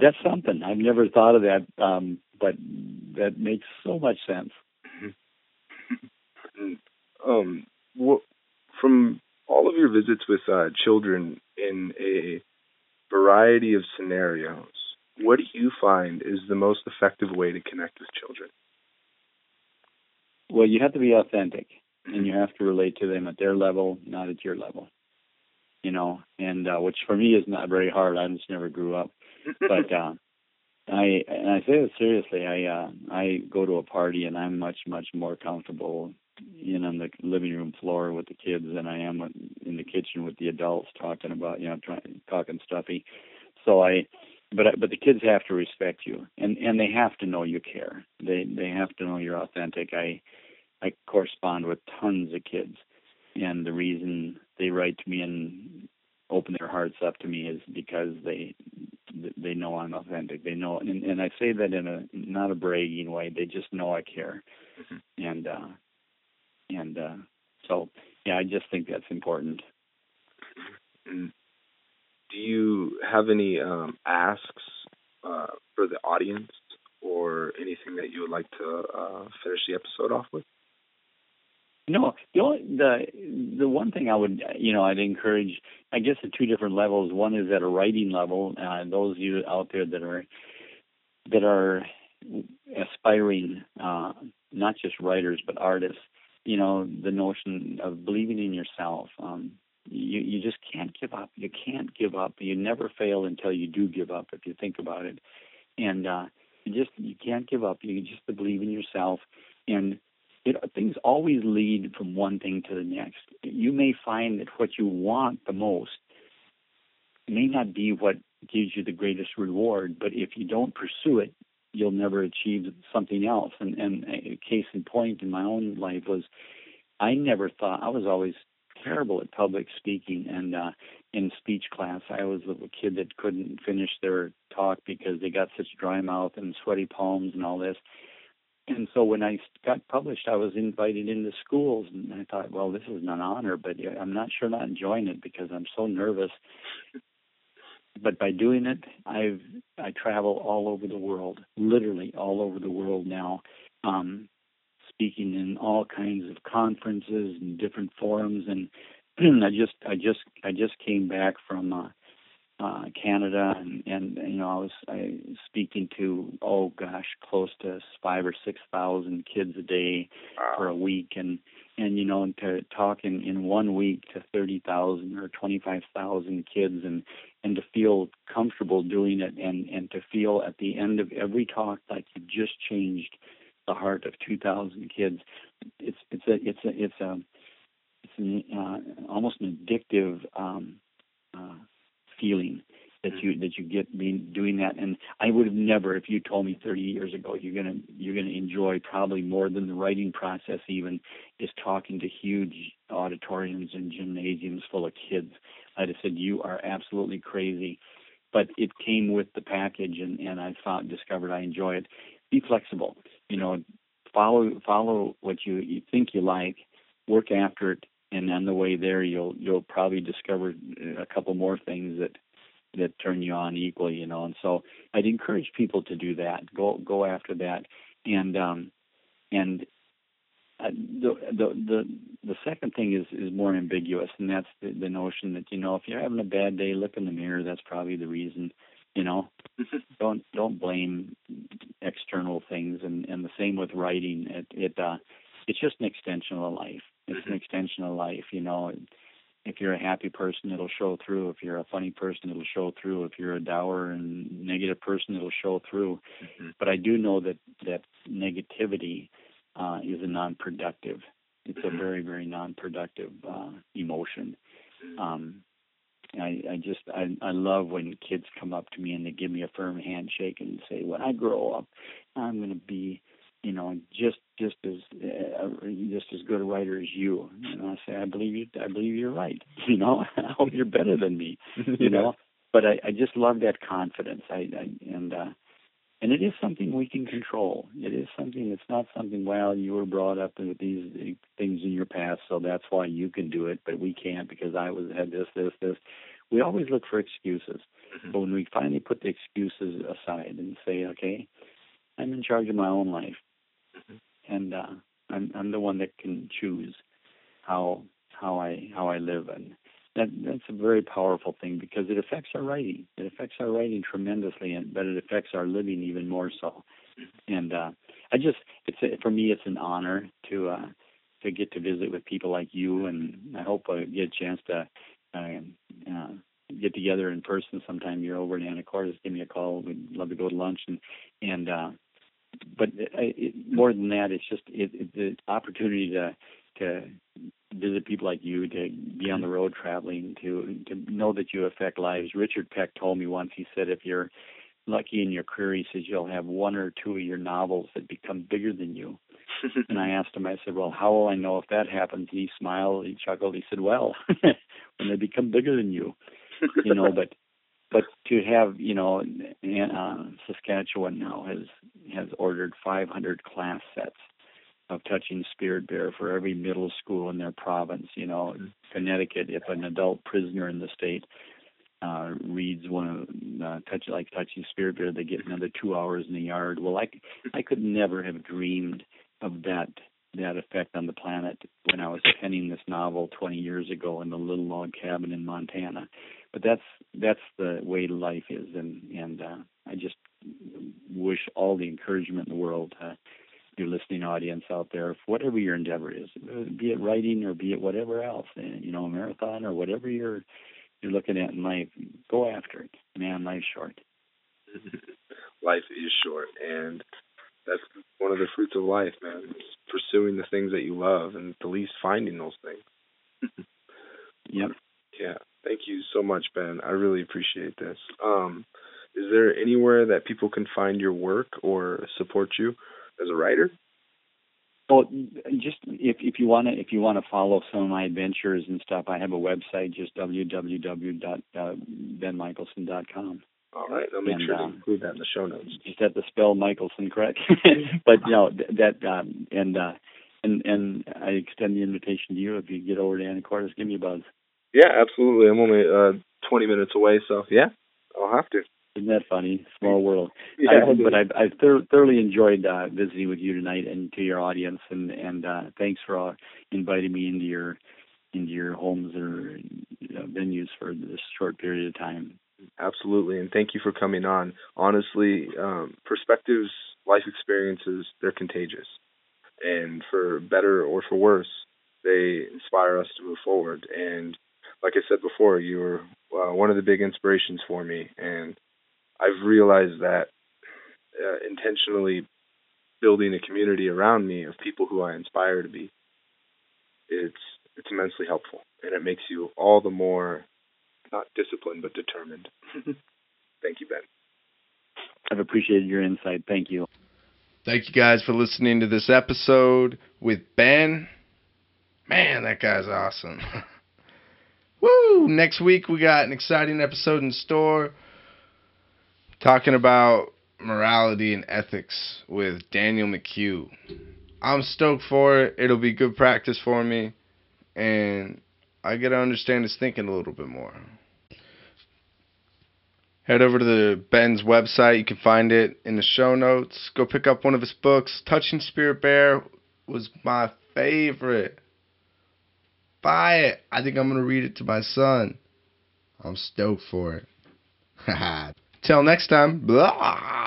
That's something. I've never thought of that. Um, but that makes so much sense. um, what, from all of your visits with uh, children in a variety of scenarios, what do you find is the most effective way to connect with children? Well, you have to be authentic, and you have to relate to them at their level, not at your level. You know, and uh, which for me is not very hard. I just never grew up, but uh, I and I say this seriously. I uh, I go to a party and I'm much much more comfortable in on the living room floor with the kids than I am in the kitchen with the adults talking about you know trying talking stuffy. So I, but but the kids have to respect you and and they have to know you care. They they have to know you're authentic. I I correspond with tons of kids, and the reason they write to me and open their hearts up to me is because they they know I'm authentic. They know, and, and I say that in a not a bragging way. They just know I care, mm-hmm. and uh, and uh, so yeah, I just think that's important. Do you have any um, asks uh, for the audience, or anything that you would like to uh, finish the episode off with? No, the only, the the one thing I would you know I'd encourage I guess at two different levels. One is at a writing level. Uh, those of you out there that are that are aspiring, uh, not just writers but artists. You know the notion of believing in yourself. Um, you you just can't give up. You can't give up. You never fail until you do give up. If you think about it, and uh, you just you can't give up. You just believe in yourself and you know, things always lead from one thing to the next. You may find that what you want the most may not be what gives you the greatest reward, but if you don't pursue it, you'll never achieve something else. And, and a case in point in my own life was I never thought I was always terrible at public speaking and uh in speech class I was a kid that couldn't finish their talk because they got such dry mouth and sweaty palms and all this and so when I got published, I was invited into schools, and I thought, well, this is an honor, but I'm not sure not enjoying it because I'm so nervous. But by doing it, I've I travel all over the world, literally all over the world now, um, speaking in all kinds of conferences and different forums, and I just I just I just came back from uh, uh, Canada, and, and you know I was I speaking to oh gosh, close to five or six thousand kids a day wow. for a week, and and you know and to talk in, in one week to thirty thousand or twenty five thousand kids, and and to feel comfortable doing it, and and to feel at the end of every talk like you just changed the heart of two thousand kids. It's it's a it's a it's a it's an, uh, almost an addictive um, uh, feeling that mm-hmm. you that you get being doing that. And I would have never if you told me 30 years ago you're going to you're going to enjoy probably more than the writing process even is talking to huge auditoriums and gymnasiums full of kids. I'd have said you are absolutely crazy. But it came with the package and and I thought discovered I enjoy it. Be flexible. You know follow follow what you you think you like work after it and on the way there you'll you'll probably discover a couple more things that that turn you on equally you know and so i'd encourage people to do that. Go go after that. And um and uh, the the the the second thing is is more ambiguous and that's the, the notion that you know if you're having a bad day look in the mirror. That's probably the reason you know. Don't don't blame external things and and the same with writing. It it uh it's just an extension of life it's an mm-hmm. extension of life, you know. If you're a happy person, it'll show through. If you're a funny person, it'll show through. If you're a dour and negative person, it'll show through. Mm-hmm. But I do know that that negativity uh, is a non-productive. It's mm-hmm. a very, very non-productive uh, emotion. Um, I, I just I, I love when kids come up to me and they give me a firm handshake and say, "When I grow up, I'm going to be you know, just just as uh, just as good a writer as you. And I say, I believe you. I believe you're right. You know, I hope you're better than me. You know, but I, I just love that confidence. I, I and uh, and it is something we can control. It is something. It's not something. Well, you were brought up with these things in your past, so that's why you can do it, but we can't because I was had this, this, this. We always look for excuses, mm-hmm. but when we finally put the excuses aside and say, okay, I'm in charge of my own life and uh, I'm I'm the one that can choose how how I how I live, and that that's a very powerful thing because it affects our writing. It affects our writing tremendously, and but it affects our living even more so. And uh, I just it's a, for me it's an honor to uh, to get to visit with people like you, and I hope I get a chance to. Uh, uh, get together in person sometime. You're over in Anacortes. Give me a call. We'd love to go to lunch and and uh, but it, it, more than that, it's just it, it, the opportunity to to visit people like you, to be on the road traveling, to to know that you affect lives. Richard Peck told me once. He said, if you're lucky in your career, he says you'll have one or two of your novels that become bigger than you. and I asked him, I said, well, how will I know if that happens? And he smiled, he chuckled, he said, well, when they become bigger than you, you know. But but to have you know uh, Saskatchewan now has has ordered 500 class sets of touching spirit bear for every middle school in their province. You know, mm-hmm. Connecticut, if an adult prisoner in the state uh, reads one of uh, touch like touching spirit bear, they get another two hours in the yard. Well, I I could never have dreamed of that that effect on the planet when I was penning this novel 20 years ago in the little log cabin in Montana but that's that's the way life is, and and uh, I just wish all the encouragement in the world to your listening audience out there, whatever your endeavor is, be it writing or be it whatever else, eh, you know, a marathon or whatever you're you're looking at in life, go after it. Man, life's short. life is short, and that's one of the fruits of life, man. pursuing the things that you love, and at least finding those things. yep. Yeah. Thank you so much, Ben. I really appreciate this. Um, is there anywhere that people can find your work or support you as a writer? Well, just if if you want to if you want to follow some of my adventures and stuff, I have a website just www.benmikaelsen.com. All right, I'll make and, sure to um, include that in the show notes. Just have to spell Mikaelsen correct, but you know that um, and uh, and and I extend the invitation to you if you get over to Anacortes, give me a buzz. Yeah, absolutely. I'm only uh, 20 minutes away, so yeah, I'll have to. Isn't that funny? Small world. Yeah, I, but I've, I've thoroughly enjoyed uh, visiting with you tonight and to your audience, and and uh, thanks for uh, inviting me into your into your homes or you know, venues for this short period of time. Absolutely, and thank you for coming on. Honestly, um, perspectives, life experiences, they're contagious, and for better or for worse, they inspire us to move forward. And like I said before, you were uh, one of the big inspirations for me, and I've realized that uh, intentionally building a community around me of people who I inspire to be, it's it's immensely helpful, and it makes you all the more not disciplined but determined. Thank you, Ben. I've appreciated your insight. Thank you. Thank you guys for listening to this episode with Ben. Man, that guy's awesome. Woo! Next week we got an exciting episode in store talking about morality and ethics with Daniel McHugh. I'm stoked for it. It'll be good practice for me, and I get to understand his thinking a little bit more. Head over to the Ben's website. You can find it in the show notes. Go pick up one of his books. Touching Spirit Bear was my favorite. Buy it. I think I'm going to read it to my son. I'm stoked for it. Till next time. Blah.